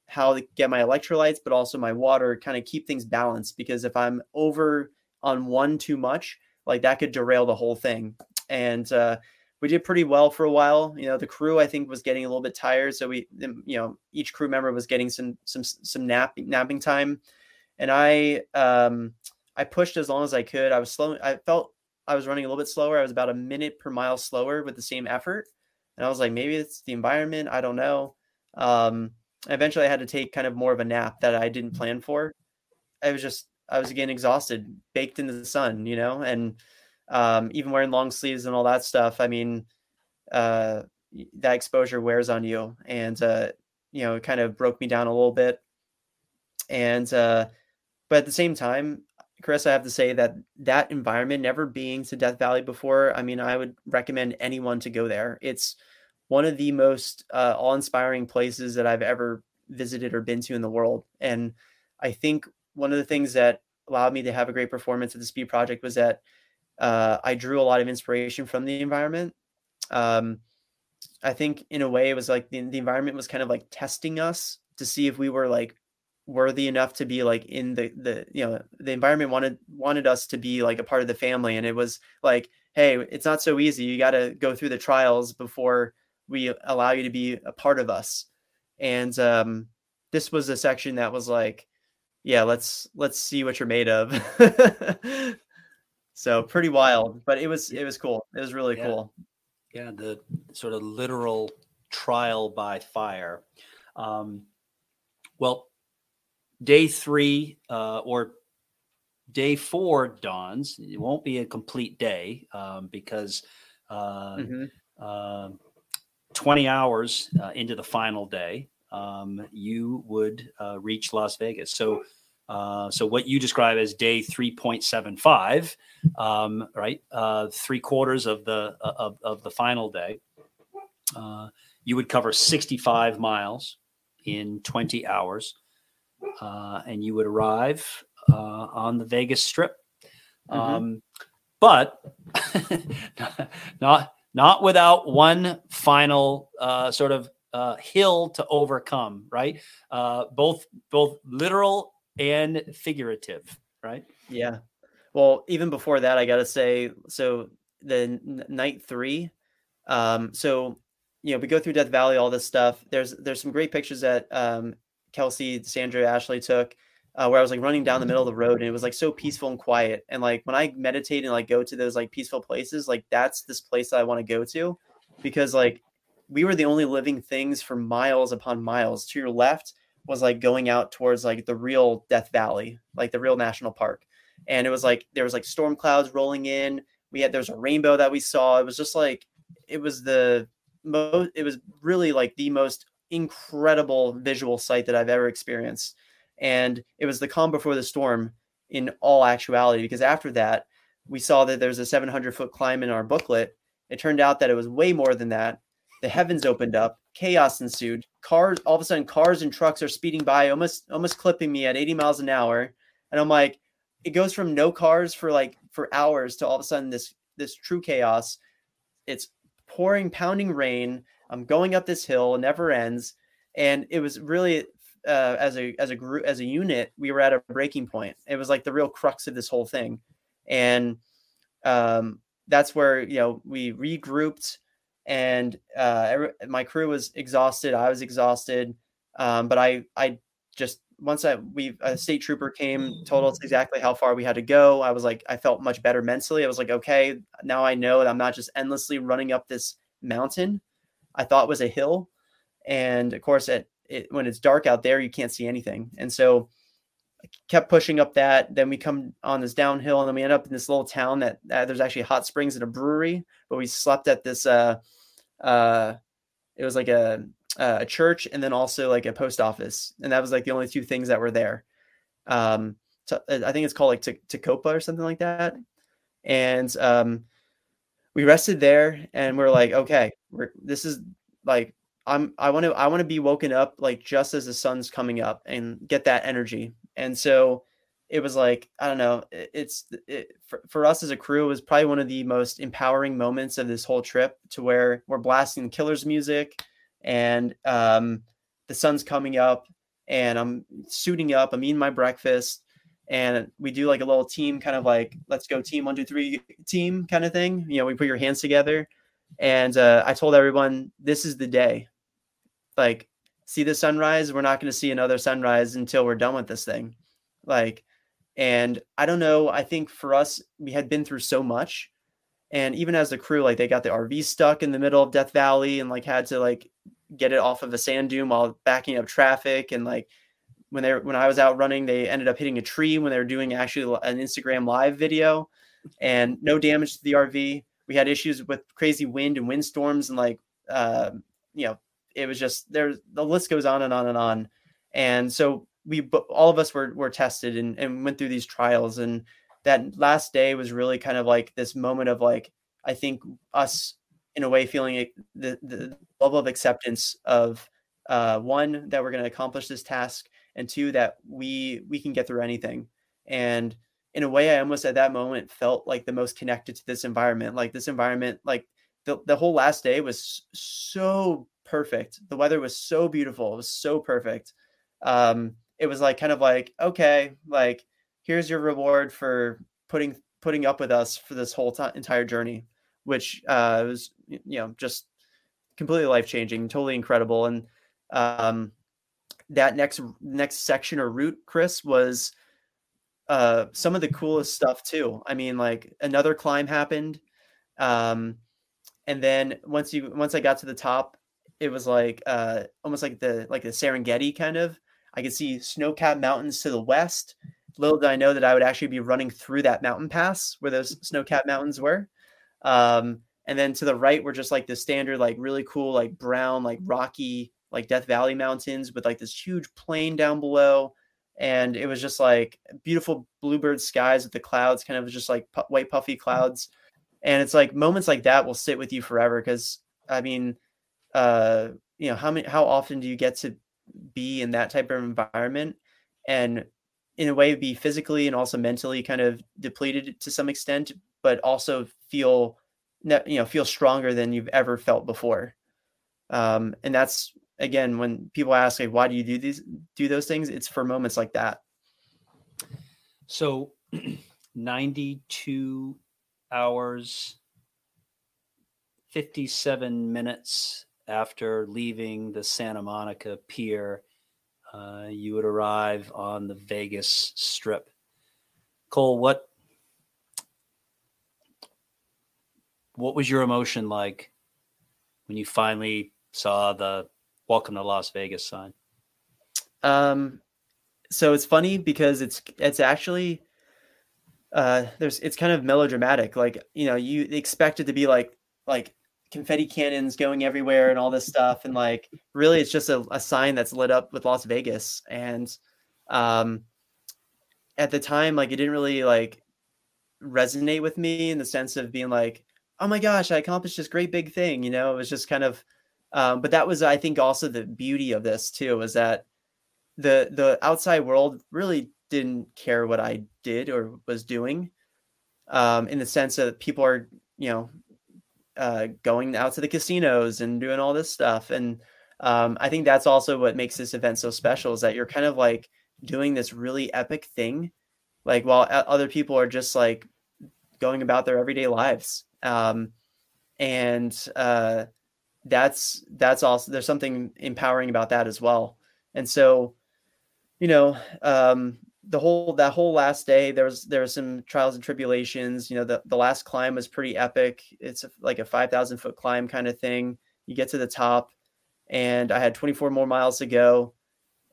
how to get my electrolytes, but also my water, kind of keep things balanced. Because if I'm over on one too much, like that could derail the whole thing. And uh, we did pretty well for a while. You know, the crew I think was getting a little bit tired, so we, you know, each crew member was getting some some some nap napping time, and I um I pushed as long as I could. I was slow. I felt I was running a little bit slower. I was about a minute per mile slower with the same effort. And I was like, maybe it's the environment. I don't know. Um, eventually, I had to take kind of more of a nap that I didn't plan for. I was just, I was again exhausted, baked into the sun, you know, and um, even wearing long sleeves and all that stuff. I mean, uh, that exposure wears on you. And, uh, you know, it kind of broke me down a little bit. And, uh, but at the same time, Chris, I have to say that that environment, never being to Death Valley before, I mean, I would recommend anyone to go there. It's one of the most uh, awe-inspiring places that I've ever visited or been to in the world. And I think one of the things that allowed me to have a great performance at the Speed Project was that uh, I drew a lot of inspiration from the environment. Um, I think in a way it was like the, the environment was kind of like testing us to see if we were like worthy enough to be like in the the you know the environment wanted wanted us to be like a part of the family. And it was like hey it's not so easy. You got to go through the trials before we allow you to be a part of us. And um this was a section that was like yeah let's let's see what you're made of so pretty wild but it was it was cool it was really yeah. cool yeah the sort of literal trial by fire um well day three uh, or day four dawns. It won't be a complete day um, because uh, mm-hmm. uh, 20 hours uh, into the final day, um, you would uh, reach Las Vegas. So, uh, so what you describe as day 3.75, um, right? three quarters of the of, of the final day. you would cover 65 miles in 20 hours uh, and you would arrive uh, on the Vegas Strip. Mm-hmm. Um, but not not without one final uh, sort of uh, hill to overcome, right? Uh, both both literal and figurative, right? Yeah. Well, even before that, I got to say, so the night three, um, so you know, we go through Death Valley, all this stuff. There's there's some great pictures that um, Kelsey, Sandra, Ashley took, uh, where I was like running down the middle of the road and it was like so peaceful and quiet. And like when I meditate and like go to those like peaceful places, like that's this place that I want to go to because like we were the only living things for miles upon miles. To your left was like going out towards like the real Death Valley, like the real national park. And it was like there was like storm clouds rolling in. We had there's a rainbow that we saw. It was just like it was the most it was really like the most incredible visual sight that I've ever experienced. And it was the calm before the storm in all actuality, because after that, we saw that there's a 700 foot climb in our booklet. It turned out that it was way more than that. The heavens opened up, chaos ensued. Cars, all of a sudden, cars and trucks are speeding by, almost almost clipping me at 80 miles an hour, and I'm like, it goes from no cars for like for hours to all of a sudden this this true chaos. It's pouring, pounding rain. I'm going up this hill, it never ends, and it was really uh, as a as a group as a unit, we were at a breaking point. It was like the real crux of this whole thing, and um, that's where you know we regrouped, and uh, every, my crew was exhausted. I was exhausted, um, but I I just once I we a state trooper came, told us exactly how far we had to go. I was like, I felt much better mentally. I was like, okay, now I know that I'm not just endlessly running up this mountain. I thought was a hill, and of course, at it, when it's dark out there, you can't see anything. And so kept pushing up that. Then we come on this downhill, and then we end up in this little town that uh, there's actually hot springs and a brewery. But we slept at this. Uh, uh, it was like a a church, and then also like a post office, and that was like the only two things that were there. Um, so I think it's called like Tecopa or something like that. And um, we rested there, and we're like, okay, we're this is like I'm I want to I want to be woken up like just as the sun's coming up and get that energy. And so it was like I don't know. It's it, for, for us as a crew, it was probably one of the most empowering moments of this whole trip. To where we're blasting the Killers music, and um, the sun's coming up, and I'm suiting up. I'm eating my breakfast, and we do like a little team kind of like let's go team one two three team kind of thing. You know, we put your hands together, and uh, I told everyone this is the day like see the sunrise we're not going to see another sunrise until we're done with this thing like and i don't know i think for us we had been through so much. And even as the crew like they got the rv stuck in the middle of death valley and like had to like get it off of a sand dune while backing up traffic. And like when they when i was out running they ended up hitting a tree when they were doing actually an instagram live video. And no damage to the rv we had issues with crazy wind and windstorms and like uh, you know it was just there. The list goes on and on and on, and so we all of us were were tested and, and went through these trials, and that last day was really kind of like this moment of like I think us in a way feeling the the level of acceptance of uh, one that we're going to accomplish this task, and two that we we can get through anything, and in a way, I almost at that moment felt like the most connected to this environment. Like this environment, like the, the whole last day was so perfect. The weather was so beautiful. It was so perfect. Um, it was like kind of like, okay, like here's your reward for putting putting up with us for this whole t- entire journey, which uh, was you know just completely life changing, totally incredible. And um, that next next section or route, Chris, was uh, some of the coolest stuff too. I mean, like another climb happened. Um, and then once you once I got to the top, it was like uh, almost like the like the Serengeti kind of. I could see snow-capped mountains to the west. Little did I know that I would actually be running through that mountain pass where those snow-capped mountains were. Um, and then to the right were just like the standard, like really cool, like brown, like rocky, like Death Valley mountains with like this huge plain down below. And it was just like beautiful bluebird skies with the clouds, kind of just like pu- white puffy clouds. And it's like moments like that will sit with you forever because I mean, uh, you know, how many, how often do you get to be in that type of environment and in a way be physically and also mentally kind of depleted to some extent, but also feel, you know, feel stronger than you've ever felt before. Um, and that's again, when people ask like, why do you do these, do those things? It's for moments like that. So 92 hours, 57 minutes after leaving the Santa Monica Pier, uh, you would arrive on the Vegas Strip. Cole, what what was your emotion like when you finally saw the "Welcome to Las Vegas" sign? Um, so it's funny because it's it's actually uh there's it's kind of melodramatic. Like you know you expect it to be like like confetti cannons going everywhere and all this stuff. And like really it's just a, a sign that's lit up with las vegas. And um at the time like it didn't really like resonate with me in the sense of being like oh my gosh i accomplished this great big thing you know? It was just kind of Um, but that was, I think, also the beauty of this too, was that the the outside world really didn't care what I did or was doing, um, in the sense that people are, you know, uh, going out to the casinos and doing all this stuff. And um, I think that's also what makes this event so special is that you're kind of like doing this really epic thing, like while other people are just like going about their everyday lives. Um, and uh, that's that's also there's something empowering about that as well. And so, you know, um, the whole that whole last day there was there was some trials and tribulations you know the, the last climb was pretty epic. It's like a 5000 foot climb kind of thing. You get to the top and i had 24 more miles to go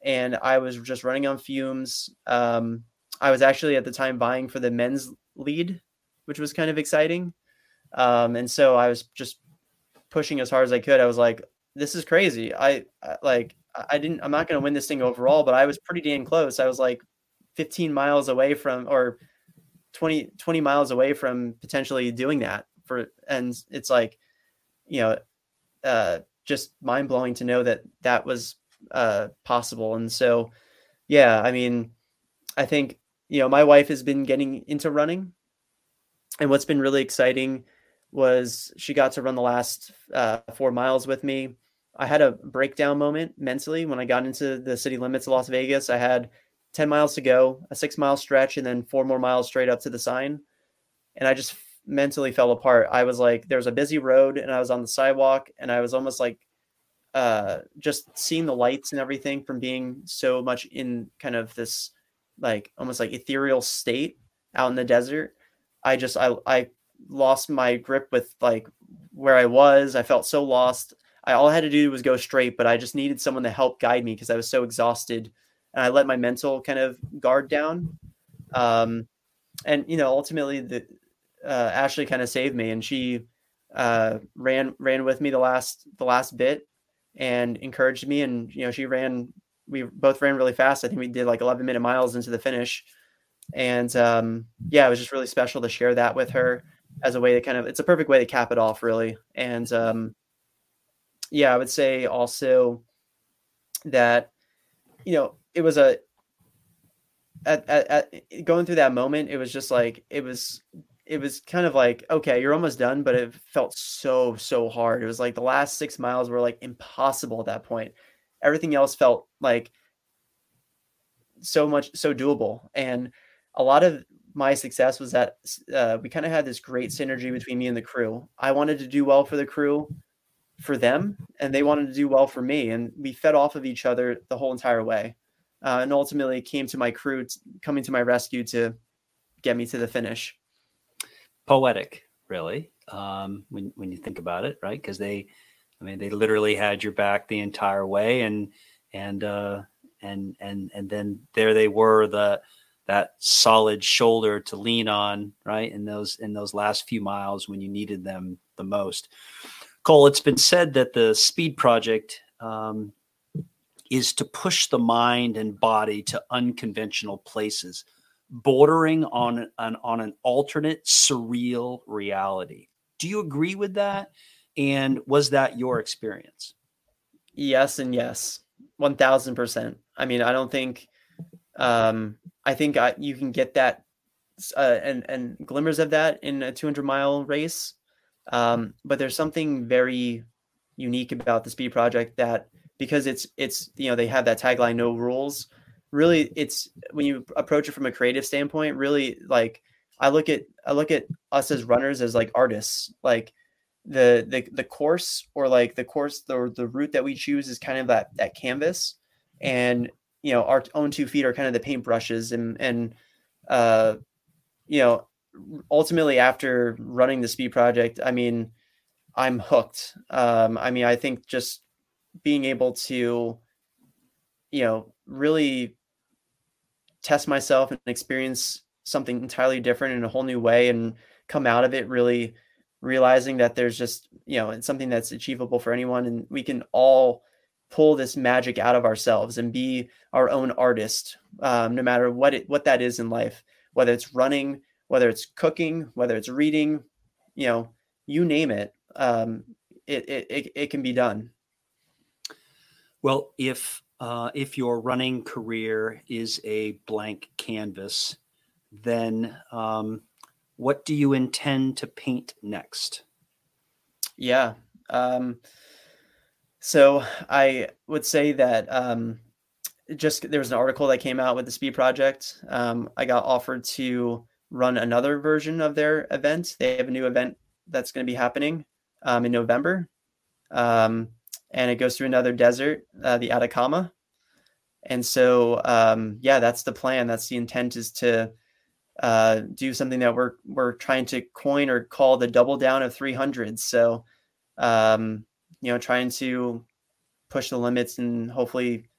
and i was just running on fumes. Um, i was actually at the time vying for the men's lead which was kind of exciting. Um, and so i was just pushing as hard as i could. I was like this is crazy. I, I like i didn't i'm not going to win this thing overall but i was pretty dang close. I was like 15 miles away from or 20 20 miles away from potentially doing that for and it's like you know uh just mind blowing to know that that was uh possible. And so yeah i mean i think you know my wife has been getting into running. And what's been really exciting was she got to run the last uh, four miles with me. I had a breakdown moment mentally when i got into the city limits of las vegas. I had 10 miles to go, a six mile stretch, and then four more miles straight up to the sign. And I just mentally fell apart. I was like, there was a busy road and I was on the sidewalk and I was almost like, uh, just seeing the lights and everything from being so much in kind of this like almost like ethereal state out in the desert. I just, I, I lost my grip with like where I was. I felt so lost. I, all I had to do was go straight, but I just needed someone to help guide me because I was so exhausted and I let my mental kind of guard down. Um, and you know, ultimately, the uh, Ashley kind of saved me, and she uh, ran ran with me the last the last bit and encouraged me. And you know, she ran. We both ran really fast. I think we did like 11 minute miles into the finish, and um, yeah, it was just really special to share that with her as a way to kind of. It's a perfect way to cap it off, really. And um, yeah, I would say also that you know it was a at, at, at, going through that moment it was just like it was it was kind of like okay you're almost done but it felt so so hard. It was like the last six miles were like impossible at that point. Everything else felt like so much so doable. And a lot of my success was that uh, we kind of had this great synergy between me and the crew. I wanted to do well for the crew for them and they wanted to do well for me and we fed off of each other the whole entire way uh, and ultimately came to my crew t- coming to my rescue to get me to the finish. Poetic, really, um, when when you think about it, right? Because they, I mean, they literally had your back the entire way, and and uh, and and and then there they were, the that solid shoulder to lean on, right? In those in those last few miles when you needed them the most. Cole, it's been said that the Speed Project um, is to push the mind and body to unconventional places, bordering on an, on an alternate surreal reality. Do you agree with that? And was that your experience? Yes, and yes, 1000%. I mean, I don't think, um, I think I, you can get that uh, and, and glimmers of that in a 200 mile race. Um, but there's something very unique about the speed project that because it's it's you know they have that tagline no rules. Really it's when you approach it from a creative standpoint really like i look at i look at us as runners as like artists. Like the the the course or like the course the the route that we choose is kind of that that canvas. And you know our own two feet are kind of the paintbrushes and and uh you know ultimately after running the speed project i mean i'm hooked. Um i mean i think just being able to, you know, really test myself and experience something entirely different in a whole new way and come out of it really realizing that there's just, you know, it's something that's achievable for anyone and we can all pull this magic out of ourselves and be our own artist, um, no matter what it, what that is in life, whether it's running, whether it's cooking, whether it's reading, you know, you name it, um, it, it, it, it can be done Well, if uh, if your running career is a blank canvas, then um, what do you intend to paint next? Yeah. Um, so I would say that um, just there was an article that came out with the Speed Project. Um, I got offered to run another version of their event. They have a new event that's going to be happening um, in November, um, and it goes through another desert, uh, the Atacama. And so, um, yeah, that's the plan. That's the intent is to uh, do something that we're we're trying to coin or call the double down of 300. So, um, you know, trying to push the limits and hopefully,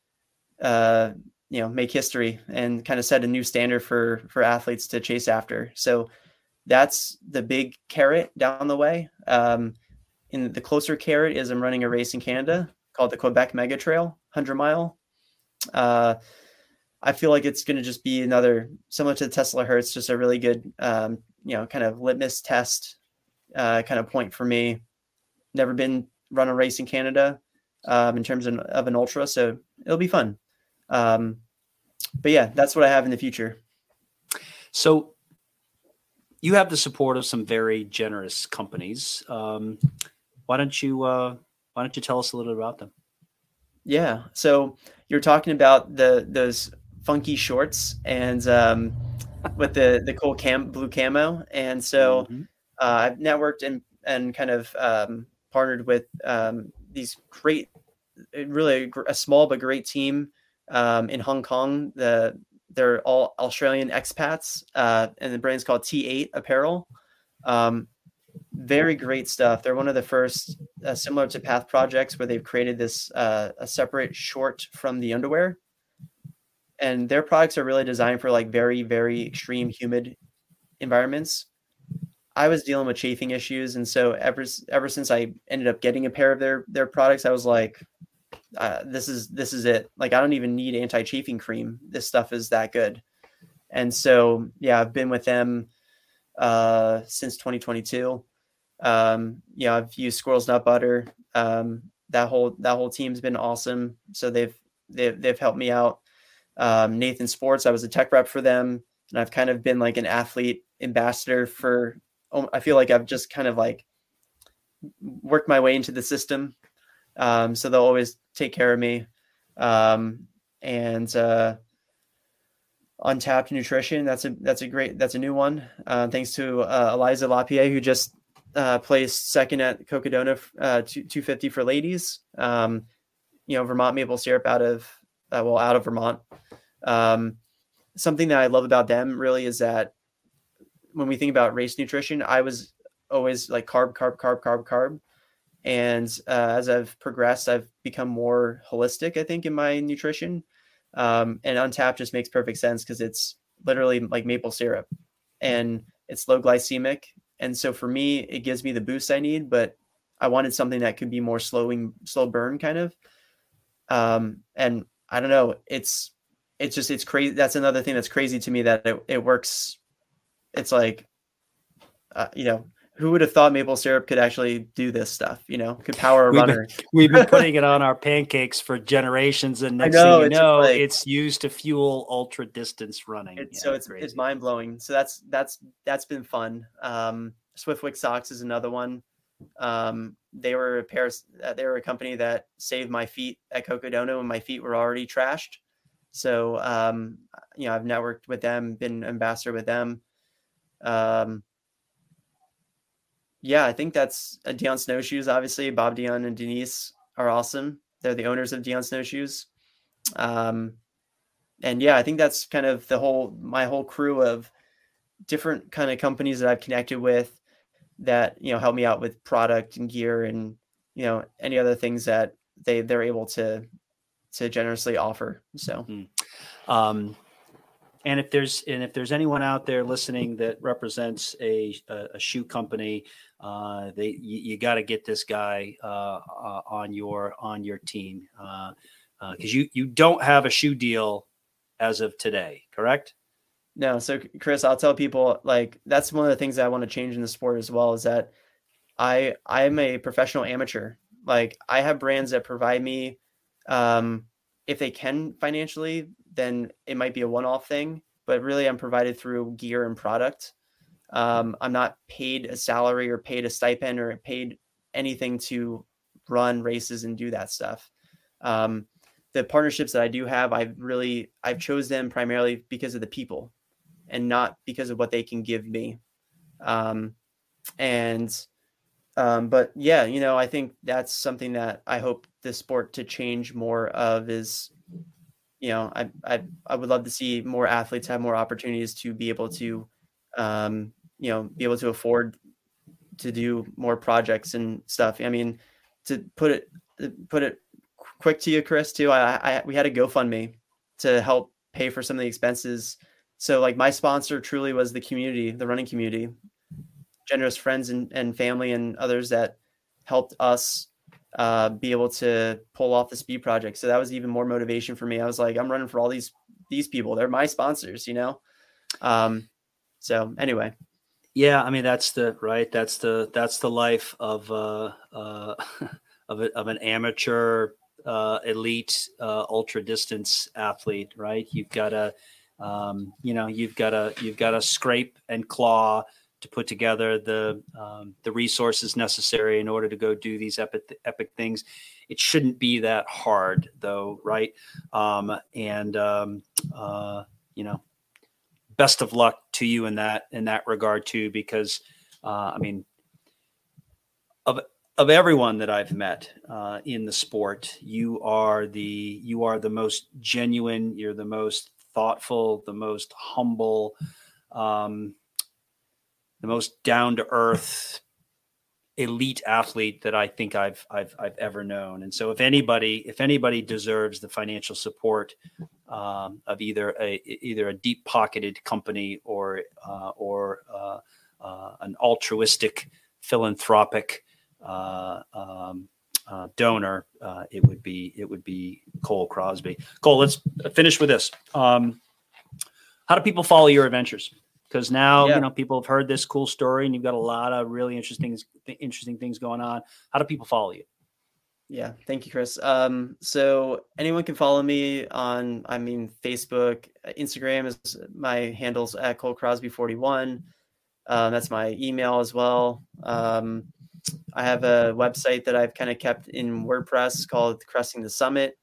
uh, you know, make history and kind of set a new standard for for athletes to chase after. So, that's the big carrot down the way. Um, in the closer carrot is I'm running a race in Canada called the Quebec Mega Trail, 100 mile. Uh, I feel like it's going to just be another similar to the Tesla Hertz, just a really good, um, you know, kind of litmus test uh, kind of point for me. Never been run a race in Canada um, in terms of, of, an ultra, so it'll be fun. Um, but yeah, that's what I have in the future. So you have the support of some very generous companies. Um, why don't you uh, Why don't you tell us a little bit about them? Yeah, so you're talking about the those funky shorts and um, with the the cool cam blue camo. And so mm-hmm. uh, I've networked and and kind of um, partnered with um, these great, really a small but great team um, in Hong Kong. The they're all Australian expats, uh, and the brand's called T8 Apparel. Um, very great stuff. They're one of the first, uh, similar to Path Projects, where they've created this uh, a separate short from the underwear. And their products are really designed for like very very extreme humid environments. I was dealing with chafing issues and so ever ever since i ended up getting a pair of their their products i was like uh, this is this is it. Like i don't even need anti-chafing cream. This stuff is that good. And so yeah i've been with them uh since 2022 um yeah i've used squirrels nut butter um that whole that whole team's been awesome so they've they've, they've helped me out um, Nathan Sports. I was a tech rep for them, and I've kind of been like an athlete ambassador for. Oh, I feel like I've just kind of like worked my way into the system, um, so they'll always take care of me. Um, and uh, Untapped Nutrition, that's a that's a great that's a new one. Uh, thanks to uh, Aliza Lapierre, who just uh, placed second at Cocodona uh, 250 for ladies. Um, you know, Vermont maple syrup out of uh, well, out of Vermont. Um, something that I love about them really is that when we think about race nutrition, I was always like carb, carb, carb, carb, carb. And uh, as I've progressed, I've become more holistic, I think, in my nutrition. Um, and Untapped just makes perfect sense because it's literally like maple syrup and it's low glycemic. And so for me, it gives me the boost I need, but I wanted something that could be more slowing, slow burn kind of. Um, and I don't know. It's it's just it's crazy. That's another thing that's crazy to me that it, it works. It's like, uh, you know, who would have thought maple syrup could actually do this stuff? You know, could power a we've runner. Been, we've been putting it on our pancakes for generations, and next know, thing you know, like, it's used to fuel ultra distance running. It's, yeah, so it's crazy. it's mind blowing. So that's that's that's been fun. Um, Swiftwick socks is another one. Um, they were a pair. Uh, they were a company that saved my feet at Cocodona when my feet were already trashed. So um, you know, I've networked with them, been ambassador with them. Um, yeah, I think that's uh, Dion Snowshoes. Obviously, Bob Dion and Denise are awesome. They're the owners of Dion Snowshoes. Um, and yeah, I think that's kind of the whole my whole crew of different kind of companies that I've connected with that you know help me out with product and gear and you know any other things that they they're able to to generously offer so mm-hmm. um and if there's and if there's anyone out there listening that represents a a, a shoe company uh they you, you got to get this guy uh, uh, on your on your team uh because uh, you you don't have a shoe deal as of today correct no, so Chris, I'll tell people like that's one of the things that I want to change in the sport as well is that I I'm a professional amateur. Like I have brands that provide me Um, if they can financially, then it might be a one-off thing. But really, I'm provided through gear and product. Um, I'm not paid a salary or paid a stipend or paid anything to run races and do that stuff. Um, the partnerships that I do have, I've really I've chose them primarily because of the people, and not because of what they can give me. Um, and um, but yeah, you know, I think that's something that I hope the sport to change more of is, you know, I I I would love to see more athletes have more opportunities to be able to, um, you know, be able to afford to do more projects and stuff. I mean, to put it put it quick to you, Chris, too. I, I we had a GoFundMe to help pay for some of the expenses. So like my sponsor truly was the community, the running community, generous friends and, and family and others that helped us uh, be able to pull off the speed project. So that was even more motivation for me. I was like, I'm running for all these these people. They're my sponsors, you know. Um, so anyway, yeah, I mean that's the right. That's the that's the life of uh, uh, of a, of an amateur uh, elite uh, ultra distance athlete, right? You've got to, um, you know, you've got to you've got to scrape and claw to put together the um, the resources necessary in order to go do these epic epic things. It shouldn't be that hard, though, right? Um, and um, uh, you know, best of luck to you in that in that regard too, because uh, I mean, of of everyone that I've met uh, in the sport, you are the you are the most genuine. You're the most thoughtful, the most humble, um, the most down to earth, elite athlete that I think I've I've I've ever known. And so, if anybody if anybody deserves the financial support um, of either a either a deep pocketed company or uh, or uh, uh, an altruistic philanthropic uh, um, uh, donor, uh, it would be it would be Cole Crosby. Cole, let's finish with this. Um, how do people follow your adventures? Because now yeah. you know people have heard this cool story, and you've got a lot of really interesting interesting things going on. How do people follow you? Yeah, thank you, Chris. Um, so anyone can follow me on, I mean, Facebook, Instagram is my handles at Cole Crosby 41. Um, that's my email as well. Um, I have a website that I've kind of kept in WordPress called Cresting the Summit.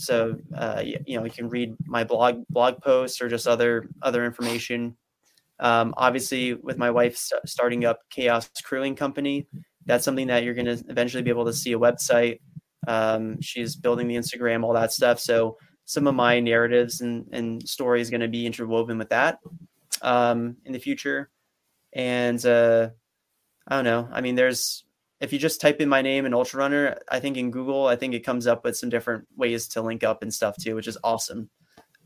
So uh, you, you, know you can read my blog blog posts or just other other information. Um, obviously, with my wife st- starting up Chaos Crewing Company, that's something that you're going to eventually be able to see a website. Um, she's building the Instagram, all that stuff. So some of my narratives and, and stories going to be interwoven with that um, in the future. And uh, I don't know. I mean, there's if you just type in my name and Ultra Runner, I think in Google, I think it comes up with some different ways to link up and stuff too, which is awesome.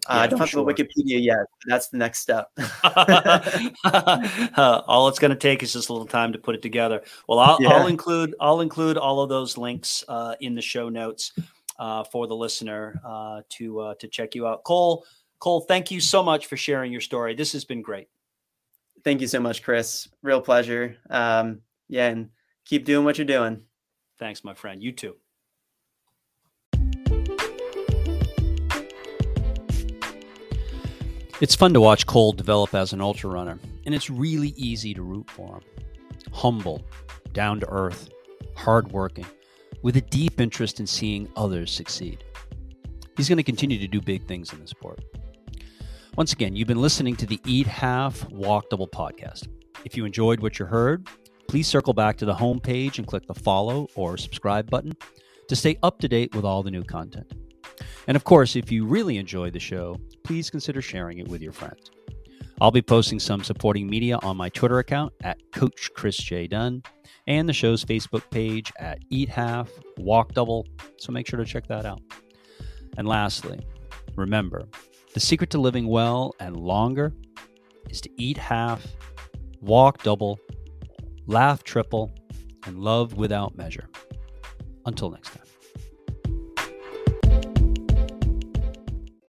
Uh, I don't have sure. a Wikipedia yet. that's the next step. uh, all it's going to take is just a little time to put it together. Well, I'll, yeah. I'll include I'll include all of those links uh, in the show notes uh, for the listener uh, to uh, to check you out. Cole, Cole, thank you so much for sharing your story. This has been great. Thank you so much, Chris. Real pleasure. Um, yeah, and keep doing what you're doing. Thanks, my friend. You too. It's fun to watch Cole develop as an ultra runner, and it's really easy to root for him. Humble, down to earth, hardworking, with a deep interest in seeing others succeed. He's going to continue to do big things in the sport. Once again, you've been listening to the Eat Half Walk Double podcast. If you enjoyed what you heard, please circle back to the homepage and click the follow or subscribe button to stay up to date with all the new content. And of course, if you really enjoyed the show, please consider sharing it with your friends. I'll be posting some supporting media on my Twitter account at Coach Chris J. Dunn and the show's Facebook page at Eat Half Walk Double, so make sure to check that out. And lastly, remember, the secret to living well and longer is to eat half, walk double, laugh triple, and love without measure. Until next time.